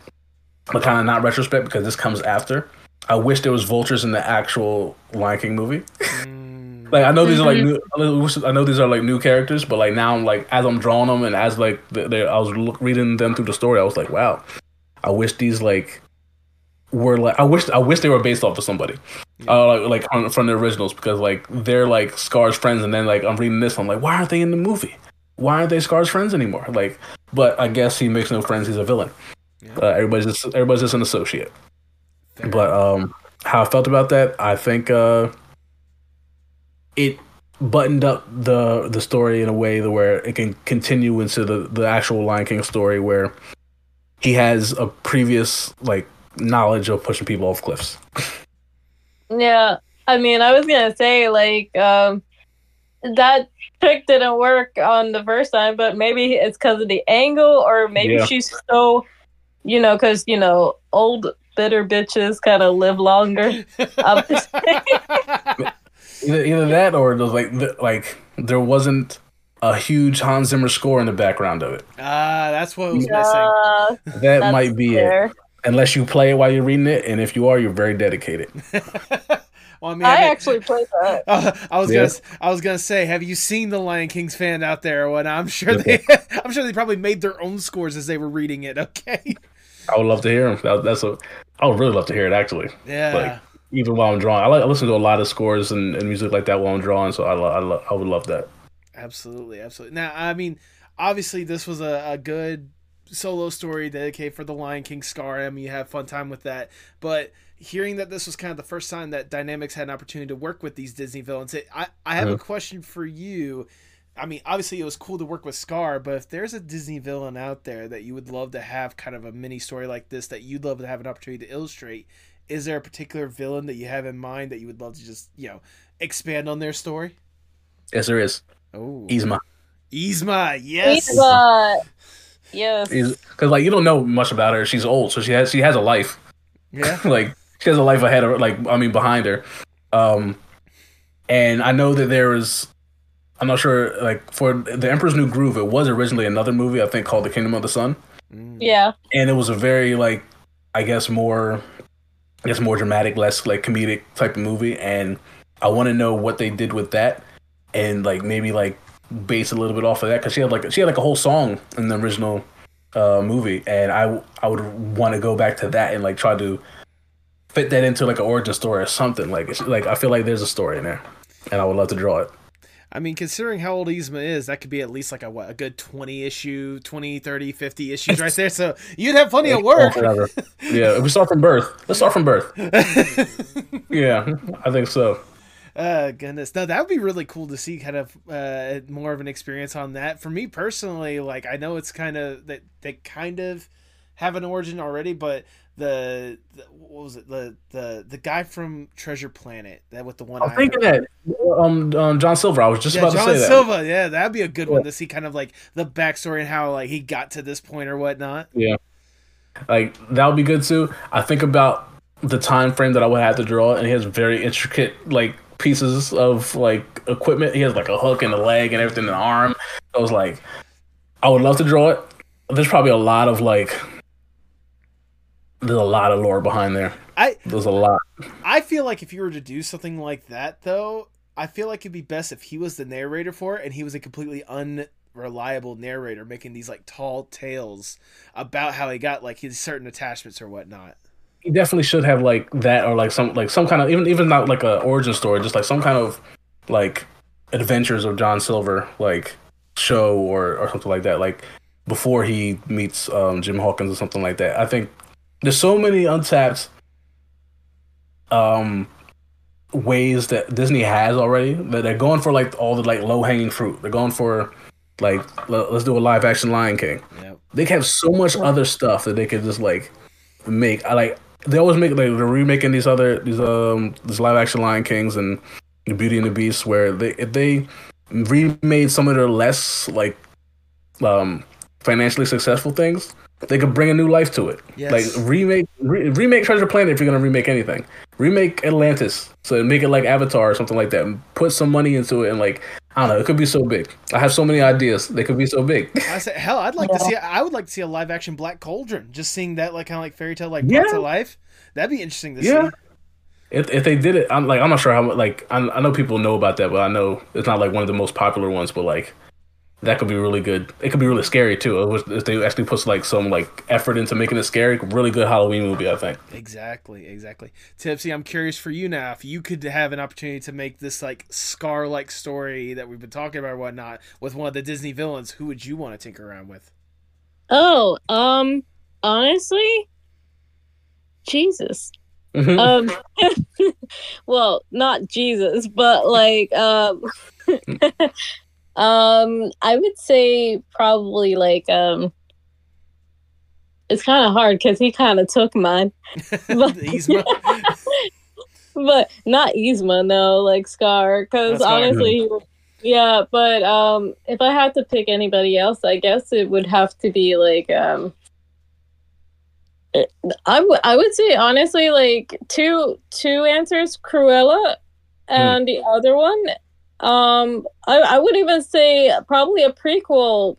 but kind of not retrospect because this comes after. I wish there was vultures in the actual Lion King movie. Mm. like I know these are like mm-hmm. new, I know these are like new characters, but like now I'm like as I'm drawing them and as like they, I was look, reading them through the story, I was like, wow, I wish these like were like I wish I wish they were based off of somebody, yeah. Uh, like, like on, from the originals because like they're like Scar's friends, and then like I'm reading this, I'm like, why aren't they in the movie? Why aren't they Scar's friends anymore? Like, but I guess he makes no friends. He's a villain. Yeah. Uh, everybody's just everybody's just an associate. Fair. But um, how I felt about that, I think uh, it buttoned up the the story in a way that where it can continue into the the actual Lion King story where he has a previous like knowledge of pushing people off cliffs.
Yeah, I mean, I was gonna say like um, that trick didn't work on the first time, but maybe it's because of the angle, or maybe yeah. she's so, you know, because you know, old bitter bitches kind of live longer.
either, either that or it was like like there wasn't a huge Hans Zimmer score in the background of it.
Ah, uh, that's what was
Uh,
missing.
That might be
fair.
it. Unless you play it while you're reading it, and if you are, you're very dedicated.
well, I mean,
I
I, mean-
actually played that.
Uh, I was
Yeah.
gonna, s- I was gonna say, have you seen the Lion King's fan out there? When I'm sure they, I'm sure they probably made their own scores as they were reading it. Okay,
I would love to hear them. That, that's a. I would really love to hear it actually.
yeah,
Like even while I'm drawing, I like I listen to a lot of scores and, and music like that while I'm drawing. So I lo- I, lo- I would love that.
absolutely, absolutely. Now, I mean, obviously, this was a, a good solo story dedicated for the Lion King Scar. I mean, you have fun time with that, but hearing that this was kind of the first time that Dynamite's had an opportunity to work with these Disney villains, it, I, I have a
Mhm.
question for you. I mean, obviously, it was cool to work with Scar, but if there's a Disney villain out there that you would love to have kind of a mini story like this that you'd love to have an opportunity to illustrate, is there a particular villain that you have in mind that you would love to just, you know, expand on their story?
Yes, there is.
Oh,
Yzma.
Yzma, yes.
Eva. Yes.
Because like you don't know much about her. She's old, so she has she has a life.
Yeah.
like she has a life ahead of her. Like I mean, behind her. Um, and I know that there is. I'm not sure. Like for the Emperor's New Groove, it was originally another movie I think called The Kingdom of the Sun,
Mm.
Yeah.
and it was a very like, I guess more, I guess more dramatic, less like comedic type of movie. And I want to know what they did with that, and like maybe like base a little bit off of that because she had like she had like a whole song in the original uh, movie, and I I would want to go back to that and like try to fit that into like an origin story or something. Like it's, like I feel like there's a story in there, and I would love to draw it.
I mean, considering how old Yzma is, that could be at least like a what, a good 20 issue, 20, 30, 50 issues right there. So you'd have plenty of work.
Yeah, if we start from birth, let's start from birth. Yeah, I think so.
Uh, goodness. No, that would be really cool to see kind of uh, more of an experience on that. For me personally, like I know it's kind of that they kind of have an origin already, but the, the what was it the the the guy from Treasure Planet that with the one
I'm thinking that um, um John Silver. I was just
yeah,
about
John
to say that.
John Silver. Yeah, that'd be a good one to see kind of like the backstory and how like he got to this point or whatnot.
Yeah like that would be good too. I think about the time frame that I would have to draw, and he has very intricate like pieces of like equipment. He has like a hook and a leg and everything, an arm. I was like, I would love to draw it. There's probably a lot of like, there's a lot of lore behind there.
I
There's a lot.
I feel like if you were to do something like that, though, I feel like it'd be best if he was the narrator for it and he was a completely unreliable narrator making these like tall tales about how he got like his certain attachments or whatnot.
He definitely should have like that or like some like some kind of even even not like a origin story, just like some kind of like adventures of John Silver like show or or something like that. Like before he meets um, Jim Hawkins or something like that. I think there's so many untapped um ways that Disney has already that they're going for like all the like low hanging fruit. They're going for like let's do a live action Lion King.
Yep.
They have so much other stuff that they could just like make. I like they always make like they're remaking these other these um these live action Lion Kings and the Beauty and the Beast where they if they remade some of their less like um financially successful things, they could bring a new life to it.
Yes.
Like remake re- remake Treasure Planet if you're gonna remake anything. Remake Atlantis, so make it like Avatar or something like that. And put some money into it and like I don't know, it could be so big. I have so many ideas. They could be so big.
I said, hell, I'd like to see. I would like to see a live action Black Cauldron. Just seeing that like kind of like fairy tale like
Yeah.
brought to life. That'd be interesting to
Yeah.
see.
If if they did it, I'm like I'm not sure how like I, I know people know about that, but I know it's not like one of the most popular ones. But like that could be really good. It could be really scary too. It was, if they actually put like some like effort into making it scary, really good Halloween movie. I think.
Exactly, exactly. Tipsy, I'm curious for you now. If you could have an opportunity to make this like Scar like story that we've been talking about or whatnot with one of the Disney villains, who would you want to tinker around with?
Oh, um, honestly, Jesus.
Mhm.
Um, well, not Jesus, but like, um, um, I would say probably like, um, it's kind of hard because he kind of took mine, but, but not Yzma, no, like Scar, because honestly, he yeah. But um, if I had to pick anybody else, I guess it would have to be like um. I would I would say honestly like two two answers Cruella and mm. the other one, um, I, I would even say probably a prequel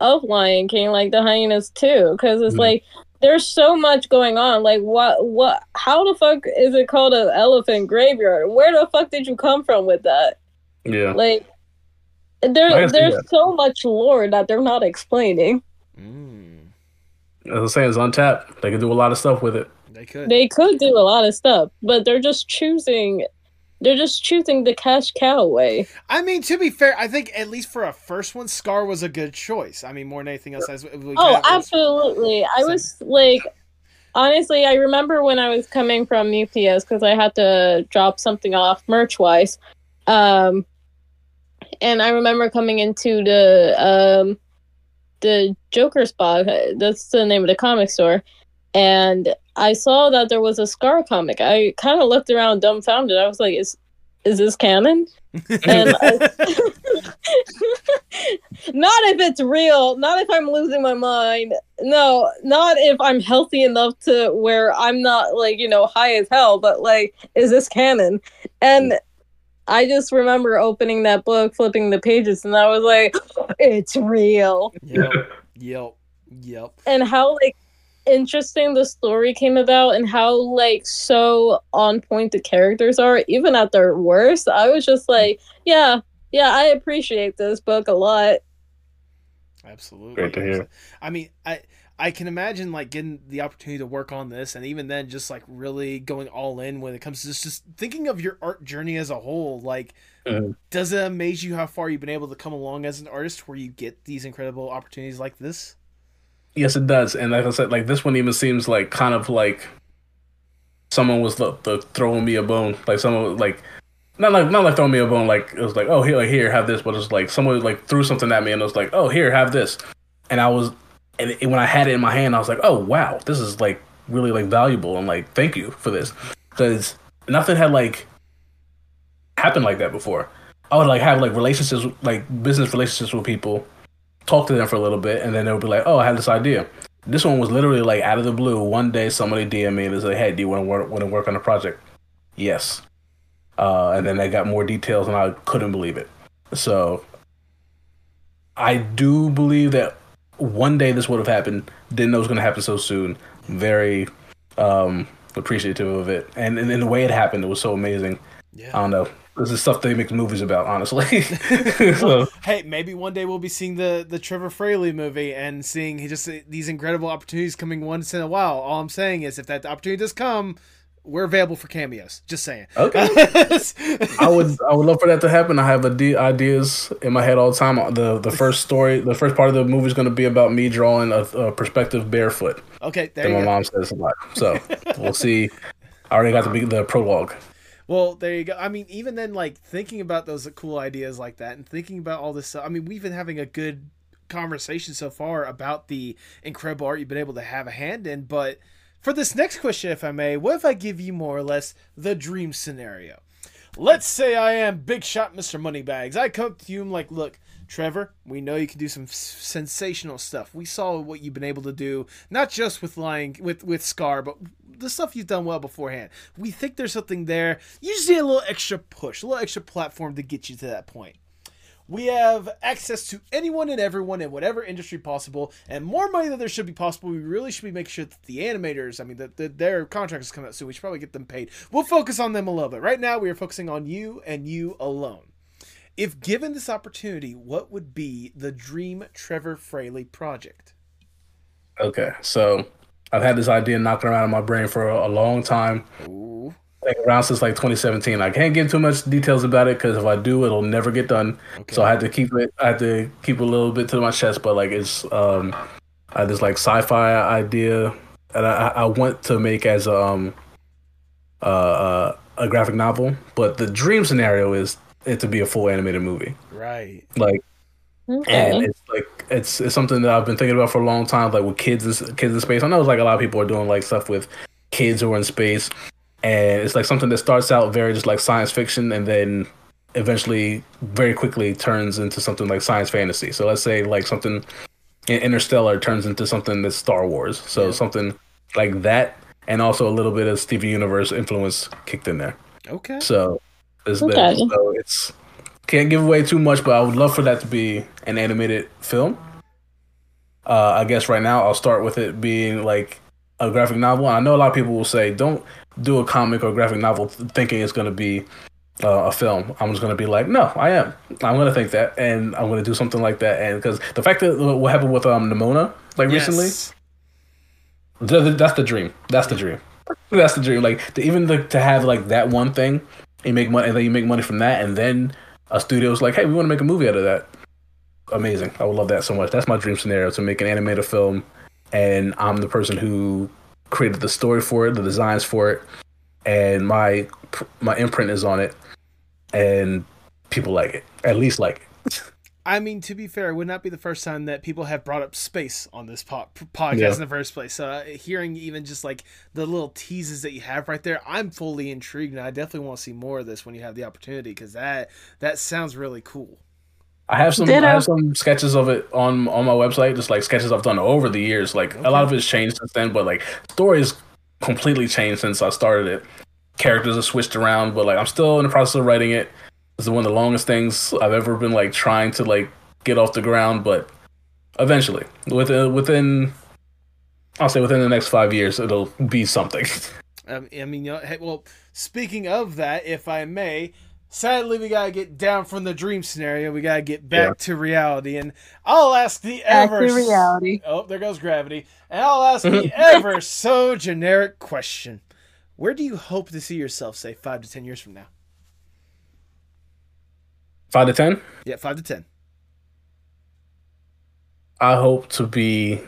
of Lion King, like the hyenas too, because it's mm. like there's so much going on. Like what what how the fuck is it called an elephant graveyard? Where the fuck did you come from with that?
Yeah.
Like there there's so much lore that they're not explaining.
Mm. As I was saying, it's untapped. They could do a lot of stuff with it.
They could.
They could do a lot of stuff, but they're just choosing they're just choosing the cash cow way.
I mean, to be fair, I think at least for a first one, Scar was a good choice. I mean, more than anything else. As
oh, absolutely. I was like, honestly, I remember when I was coming from UPS because I had to drop something off merch wise. Um, and I remember coming into the um, the Joker spot. That's the name of the comic store, and I saw that there was a Scar comic. I kind of looked around dumbfounded. I was like, "Is is this canon?" and I, not if it's real. Not if I'm losing my mind. No, not if I'm healthy enough to where I'm not like you know high as hell. But like, is this canon? And I just remember opening that book, flipping the pages, and I was like, "It's real."
Yep. Yep. Yep.
And how like interesting the story came about and how like so on point the characters are even at their worst. I was just like yeah yeah i appreciate this book a lot.
Absolutely.
Great to hear.
I mean i i can imagine like getting the opportunity to work on this and even then just like really going all in when it comes to just, just thinking of your art journey as a whole. Like mm-hmm. does it amaze you how far you've been able to come along as an artist where you get these incredible opportunities like this
Yes, it does. And like I said, like this one even seems like kind of like someone was the, the throwing me a bone. Like someone like not like not like throwing me a bone. Like it was like oh here like here have this, but it's like someone like threw something at me and it was like oh here have this, and I was and it, when I had it in my hand, I was like oh wow this is like really like valuable and like thank you for this because nothing had like happened like that before. I would like have like relationships like business relationships with people talk to them for a little bit, and then they'll be like, "Oh, I had this idea." This one was literally like out of the blue. One day, somebody DM me and said, "Hey, do you want to work, want to work on a project?" Yes. Uh, and then they got more details, and I couldn't believe it. So, I do believe that one day this would have happened. Didn't know it was going to happen so soon. Very um, appreciative of it, and, and, and the way it happened, it was so amazing. Yeah. I don't know. This is stuff they make movies about, honestly.
so. Hey, maybe one day we'll be seeing the the Trevor Fraley movie and seeing he just these incredible opportunities coming once in a while. All I'm saying is, if that opportunity does come, we're available for cameos. Just saying.
Okay. I would I would love for that to happen. I have ideas in my head all the time. Uh, the the first story, the first part of the movie is going to be about me drawing a, a perspective barefoot.
Okay,
there my go. mom says a lot. So we'll see. I already got the the prologue.
Well, there you go. I mean, even then, like thinking about those cool ideas like that, and thinking about all this stuff. I mean, we've been having a good conversation so far about the incredible art you've been able to have a hand in. But for this next question, if I may, what if I give you more or less the dream scenario? Let's say I am Big Shot Mr. Moneybags. I come to you and like, look, Trevor, we know you can do some sensational stuff. We saw what you've been able to do, not just with lying with with Scar, but the stuff you've done well beforehand. We think there's something there. You just need a little extra push, a little extra platform to get you to that point. We have access to anyone and everyone in whatever industry possible, and more money than there should be possible. We really should be making sure that the animators, I mean, that the, their contracts come out soon. We should probably get them paid. We'll focus on them a little bit. Right now, we are focusing on you and you alone. If given this opportunity, what would be the dream Trevor Fraley project?
Okay, so I've had this idea knocking around in my brain for a, a long time.
Ooh.
Like around since like 2017. I can't give too much details about it because if I do, it'll never get done. Okay. So I had to keep it. I had to keep a little bit to my chest. But like it's, um, I this like sci-fi idea that I, I want to make as um, uh, uh, a graphic novel. But the dream scenario is it to be a full animated movie.
Right.
Like, okay. and it's like it's it's something that I've been thinking about for a long time. Like with kids, kids in space. I know it's like a lot of people are doing like stuff with kids who are in space, and it's like something that starts out very just like science fiction, and then eventually very quickly turns into something like science fantasy. So let's say like something in Interstellar turns into something that's Star Wars. So yeah. something like that, and also a little bit of Steven Universe influence kicked in there.
Okay.
So is okay. there. So it's can't give away too much, but I would love for that to be an animated film. Uh, I guess right now I'll start with it being like a graphic novel. And I know a lot of people will say don't do a comic or graphic novel thinking it's going to be uh, a film. I'm just going to be like, no, I am. I'm going to think that, and I'm going to do something like that. And because the fact that what happened with um Nimona like yes. recently, that's the dream. That's the dream. That's the dream. Like to even the, to have like that one thing, you make money, and then you make money from that, and then a studio's like, hey, we want to make a movie out of that. Amazing. I would love that so much. That's my dream scenario to make an animated film, and I'm the person who created the story for it, the designs for it, and my my imprint is on it, and people like it. At least like it.
I mean, to be fair, it would not be the first time that people have brought up space on this po- podcast yeah. in the first place. Uh, hearing even just like the little teases that you have right there, I'm fully intrigued, and I definitely want to see more of this when you have the opportunity because that that sounds really cool.
I have some Ditto. I have some sketches of it on on my website, just like sketches I've done over the years. Like okay. a lot of it's changed since then, but like stories completely changed since I started it. Characters have switched around, but like I'm still in the process of writing it. It's one of the longest things I've ever been like trying to like get off the ground, but eventually, within within I'll say within the next five years, it'll be something.
Um, I mean, you know, hey, well, speaking of that, if I may, sadly we gotta get down from the dream scenario. We gotta get back yeah. to reality, and I'll ask the back ever
reality.
Oh, there goes gravity, and I'll ask the ever so generic question: Where do you hope to see yourself, say, five to ten years from now?
Five to ten?
Yeah, five to ten.
I hope to be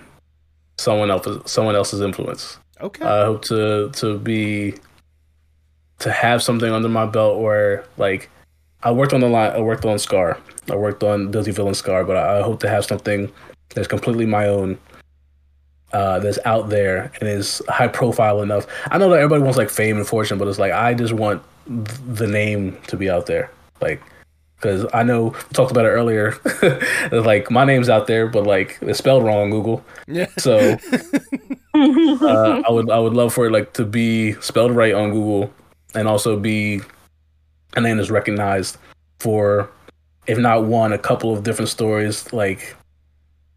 someone else's someone else's influence.
Okay.
I hope to to be to have something under my belt where like I worked on the line I worked on Scar. I worked on Guilty Villain Scar, but I, I hope to have something that's completely my own. Uh, that's out there and is high profile enough. I know that everybody wants like fame and fortune, but it's like I just want the name to be out there. Like because I know we talked about it earlier. like my name's out there, but like it's spelled wrong on Google. Yeah. So uh, I would I would love for it like to be spelled right on Google, and also be a name that's recognized for, if not one, a couple of different stories. Like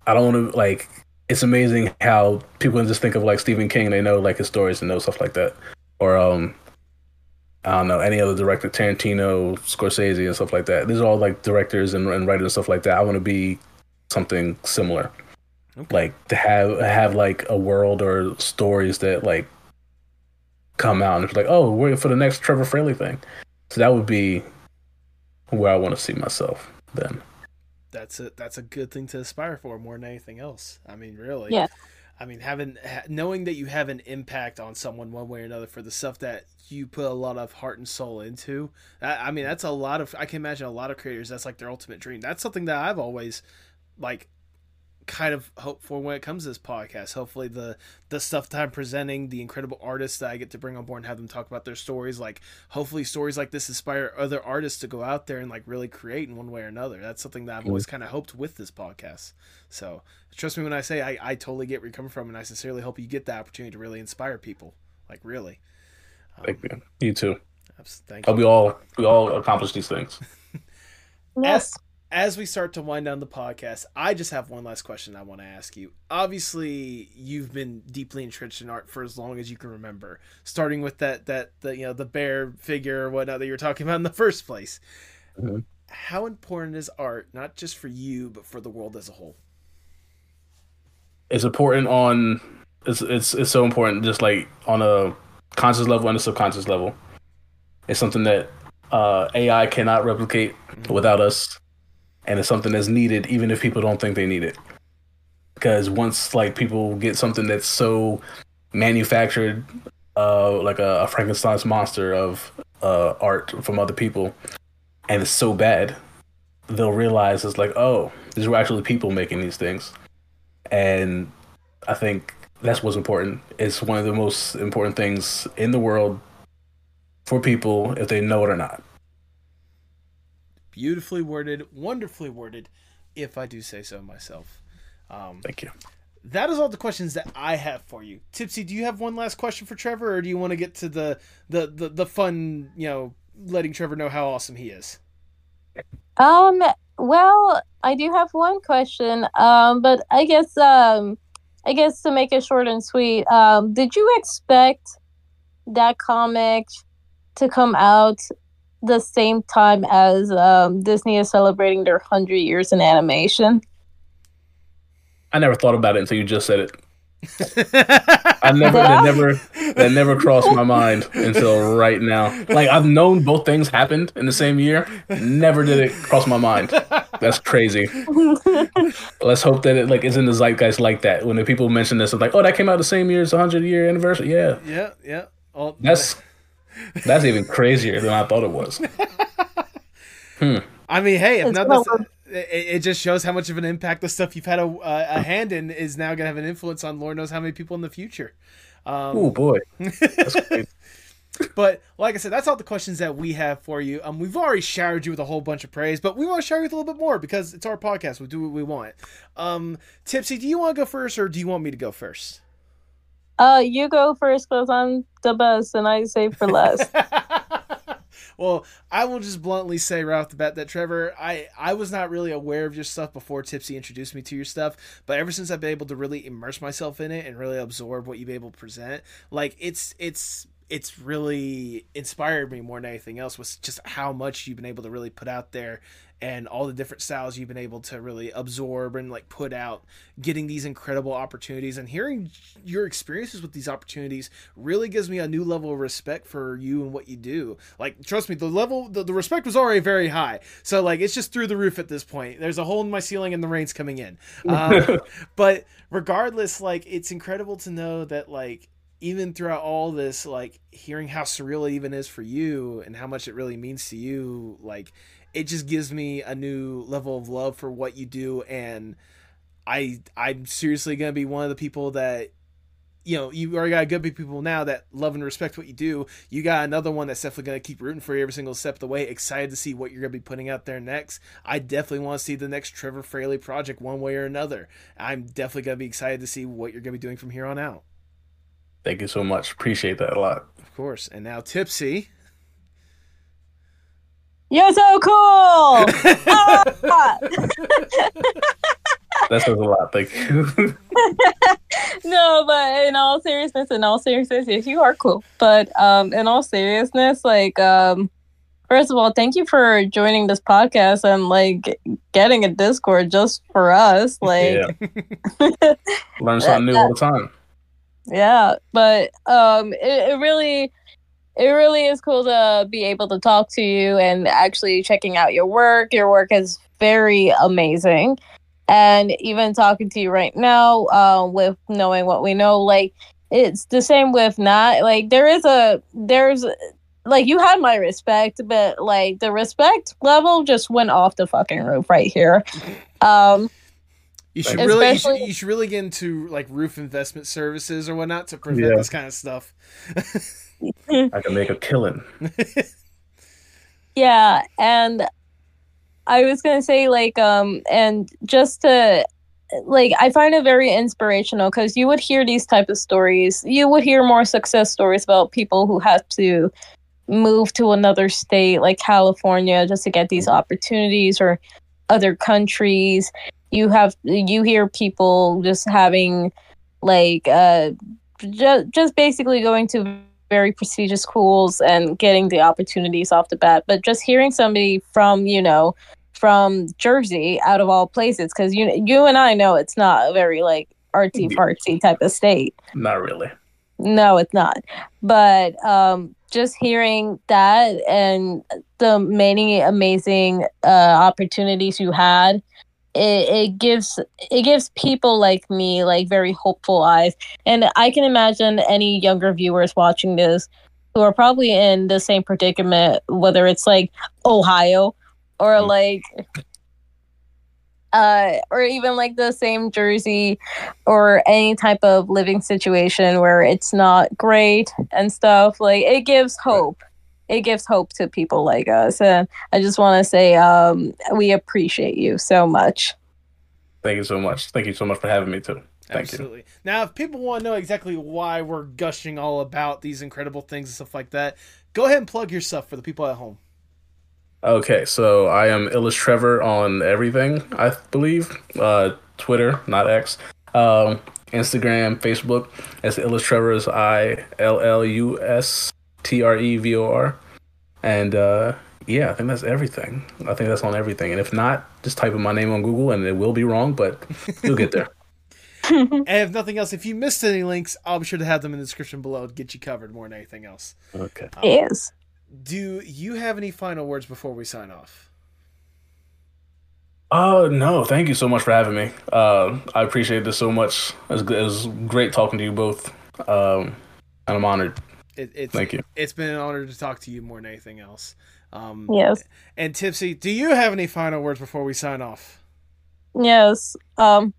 I don't want to like. It's amazing how people just think of like Stephen King. They know like his stories and know stuff like that, or um I don't know any other director, Tarantino, Scorsese, and stuff like that. These are all like directors and, and writers and stuff like that. I want to be something similar, okay. like to have have like a world or stories that like come out and it's like, oh, we're for the next Trevor Fraley thing. So that would be where I want to see myself then.
That's a that's a good thing to aspire for more than anything else. I mean, really.
Yeah.
I mean, having knowing that you have an impact on someone one way or another for the stuff that you put a lot of heart and soul into. I, I mean, that's a lot of. I can imagine a lot of creators. That's like their ultimate dream. That's something that I've always like kind of hope for when it comes to this podcast. Hopefully the the stuff that I'm presenting, the incredible artists that I get to bring on board and have them talk about their stories, like hopefully stories like this inspire other artists to go out there and like really create in one way or another. That's something that I've always kind of hoped with this podcast. So trust me when I say I, I totally get where you're coming from and I sincerely hope you get the opportunity to really inspire people. Like really.
Um, Thank you. You too. Thank you. Hope we all we all accomplish these things.
yes as we start to wind down the podcast, I just have one last question I want to ask you. Obviously, you've been deeply entrenched in art for as long as you can remember, starting with that that the you know the bear figure or whatnot that you were talking about in the first place. Mm-hmm. How important is art, not just for you, but for the world as a whole?
It's important on it's it's it's so important, just like on a conscious level and a subconscious level. It's something that uh, AI cannot replicate mm-hmm. without us and it's something that's needed even if people don't think they need it. Because once like people get something that's so manufactured uh like a, a frankenstein's monster of uh art from other people and it's so bad they'll realize it's like oh these were actually people making these things. And i think that's what's important. It's one of the most important things in the world for people if they know it or not
beautifully worded, wonderfully worded, if I do say so myself.
Um, Thank you.
That is all the questions that I have for you. Tipsy, do you have one last question for Trevor, or do you want to get to the the the, the fun, you know, letting Trevor know how awesome he is?
Um. Well, I do have one question. Um, but I guess um, I guess to make it short and sweet, um, did you expect that comic to come out the same time as um, Disney is celebrating their hundred years in animation?
I never thought about it until you just said it. I never, that never, that never crossed my mind until right now. Like I've known both things happened in the same year. Never did it cross my mind. That's crazy. Let's hope that it like is in the zeitgeist like that. When the people mention this, it's like, oh, that came out the same year as the hundred year anniversary. Yeah,
yeah, yeah.
All, that's that's even crazier than I thought it was.
Hmm. I mean, hey, if nothing, it, it, just shows how much of an impact the stuff you've had a, a hand in is now going to have an influence on Lord knows how many people in the future.
Um, oh boy.
but like I said, that's all the questions that we have for you. Um, we've already showered you with a whole bunch of praise, but we want to shower you with a little bit more because it's our podcast. We do what we want. Um, Tipsy, do you want to go first, or do you want me to go first?
Uh, you go first because I'm the best, and I say for less.
well, I will just bluntly say right off the bat that Trevor, I I was not really aware of your stuff before Tipsy introduced me to your stuff, but ever since I've been able to really immerse myself in it and really absorb what you've been able to present, like it's it's it's really inspired me more than anything else was just how much you've been able to really put out there and all the different styles you've been able to really absorb and like put out getting these incredible opportunities and hearing your experiences with these opportunities really gives me a new level of respect for you and what you do. Like trust me the level the, the respect was already very high. So like it's just through the roof at this point. There's a hole in my ceiling and the rain's coming in. Um, but regardless like it's incredible to know that like even throughout all this like hearing how surreal it even is for you and how much it really means to you like it just gives me a new level of love for what you do. And i i'm seriously gonna be one of the people that you know you already got a good people now that love and respect what you do. You got another one that's definitely going to keep rooting for you every single step of the way. Excited to see what you're going to be putting out there next. I definitely want to see the next trevor fraley project one way or another. I'm definitely going to be excited to see what you're going to be doing from here on out
thank you so much appreciate that a lot
of course and now tipsy
you're so cool. ah!
that says a lot. Thank you.
no, but in all seriousness, in all seriousness, yes, you are cool. But um, in all seriousness, like um, first of all, thank you for joining this podcast and like getting a Discord just for us. Like,
yeah. learn something new all the time.
Yeah, but um, it, it really it really is cool to be able to talk to you and actually checking out your work. Your work is very amazing. And even talking to you right now, uh, with knowing what we know, like it's the same with not like there is a there's like you had my respect, but like the respect level just went off the fucking roof right here. Um
you should really you should, you should, really get into like roof investment services or whatnot to prevent yeah. this kind of stuff.
I can make a killing.
yeah, and I was gonna say like um and just to like I find it very inspirational because you would hear these type of stories. You would hear more success stories about people who have to move to another state like California just to get these opportunities or other countries. You have you hear people just having like uh just just basically going to very prestigious schools and getting the opportunities off the bat. But just hearing somebody from, you know, from Jersey out of all places, because you you and I know it's not a very like artsy fartsy type of state.
Not really.
No, it's not. But um, just hearing that and the many amazing uh, opportunities you had it, it gives it gives people like me like very hopeful eyes and i can imagine any younger viewers watching this who are probably in the same predicament whether it's like ohio or mm. like uh, or even like the same Jersey or any type of living situation where it's not great and stuff. Like it gives hope it gives hope to people like us. And I just want to say um, we appreciate you so much.
Thank you so much. Thank you so much for having me too. Thank you.
Absolutely. You. Now, if people want to know exactly why we're gushing all about these incredible things and stuff like that, go ahead and plug yourself for the people at home.
Okay, so I am illustrevor on everything, I believe. Uh, Twitter, not X. Um, Instagram, Facebook. It's illustrevor is I L L U S T R E V O R. And uh, yeah, I think that's everything. I think that's on everything. And if not, just type in my name on Google and it will be wrong, but you'll get there.
and if nothing else, if you missed any links, I'll be sure to have them in the description below to get you covered more than anything else.
Okay.
Um, yes.
Do you have any final words before we sign off?
Oh uh, no! Thank you so much for having me. Uh, I appreciate this so much. It was, it was great talking to you both, um, and I'm honored.
It, it's,
Thank you.
It's been an honor to talk to you more than anything else.
Um, yes.
And Tipsy, do you have any final words before we sign off?
Yes. Um,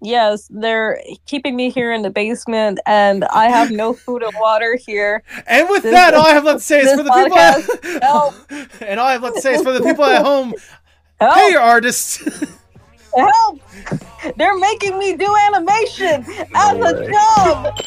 yes, they're keeping me here in the basement, and I have no food and water here.
And with this, that, all I have left to say is for the podcast, people. At, and all I have left to say is for the people at home. Help. Hey, artists.
Help! They're making me do animation as a job.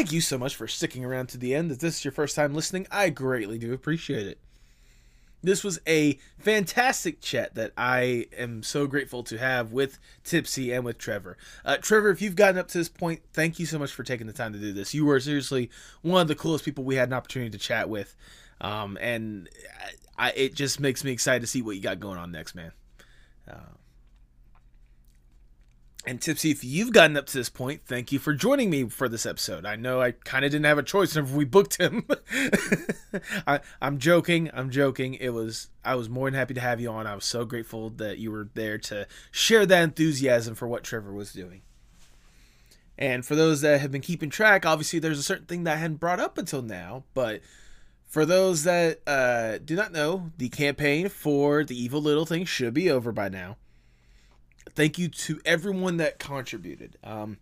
Thank you so much for sticking around to the end. If this is your first time listening, I greatly do appreciate it. This was a fantastic chat that I am so grateful to have with Tipsy and with Trevor. Uh, Trevor, if you've gotten up to this point, thank you so much for taking the time to do this. You were seriously one of the coolest people we had an opportunity to chat with, um, and I, it just makes me excited to see what you got going on next, man. Uh, and Tipsy, if you've gotten up to this point, thank you for joining me for this episode. I know I kind of didn't have a choice whenever we booked him. I, am joking. I'm joking. It was I was more than happy to have you on. I was so grateful that you were there to share that enthusiasm for what Trevor was doing. And for those that have been keeping track, obviously there's a certain thing that I hadn't brought up until now, but for those that uh, do not know, the campaign for the evil little thing should be over by now thank you to everyone that contributed. Um,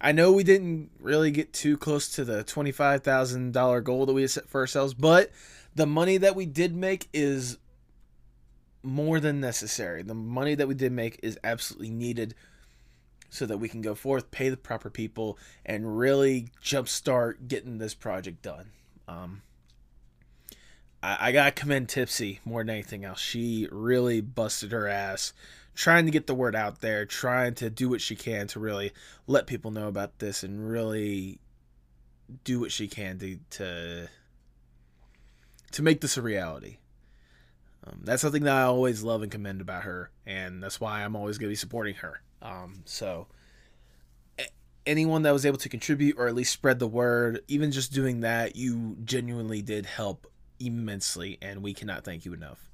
I know we didn't really get too close to the $25,000 goal that we set for ourselves, but the money that we did make is more than necessary. The money that we did make is absolutely needed so that we can go forth, pay the proper people, and really jumpstart getting this project done. Um, I, I gotta commend Tipsy more than anything else. She really busted her ass trying to get the word out there, trying to do what she can to really let people know about this and really do what she can to to, to make this a reality. Um, that's something that I always love and commend about her, and that's why I'm always going to be supporting her. Um, so, anyone that was able to contribute or at least spread the word, even just doing that, you genuinely did help immensely, and we cannot thank you enough.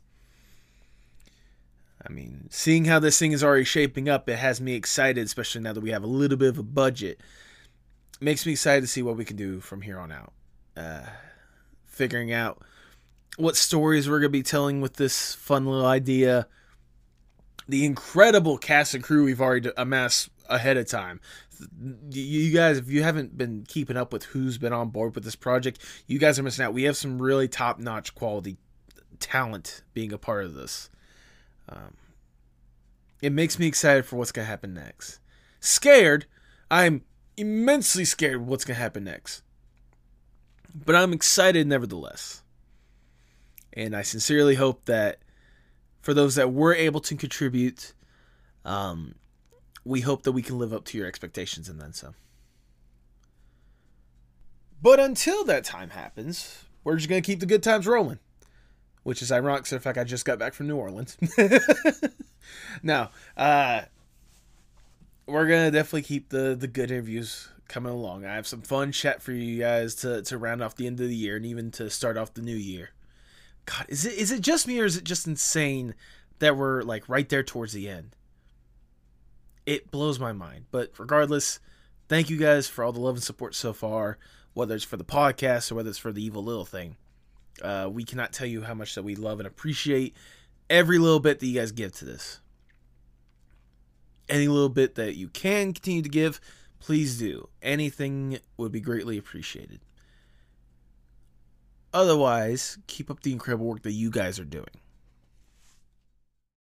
I mean, seeing how this thing is already shaping up, it has me excited, especially now that we have a little bit of a budget. It makes me excited to see what we can do from here on out. Uh, figuring out what stories we're going to be telling with this fun little idea. The incredible cast and crew we've already amassed ahead of time. You guys, if you haven't been keeping up with who's been on board with this project, you guys are missing out. We have some really top notch quality talent being a part of this. Um, it makes me excited for what's going to happen next. Scared, I'm immensely scared of what's going to happen next. But I'm excited nevertheless. And I sincerely hope that for those that were able to contribute, um, we hope that we can live up to your expectations and then some. But until that time happens, we're just going to keep the good times rolling which is ironic. So, in fact, I just got back from New Orleans. now, uh, we're gonna definitely keep the the good interviews coming along. I have some fun chat for you guys to to round off the end of the year and even to start off the new year. God, is it is it just me or is it just insane that we're like right there towards the end. It blows my mind. But regardless, thank you guys for all the love and support so far, whether it's for the podcast or whether it's for the evil little thing. Uh, we cannot tell you how much that we love and appreciate every little bit that you guys give to this. Any little bit that you can continue to give, please do. Anything would be greatly appreciated. Otherwise, keep up the incredible work that you guys are doing.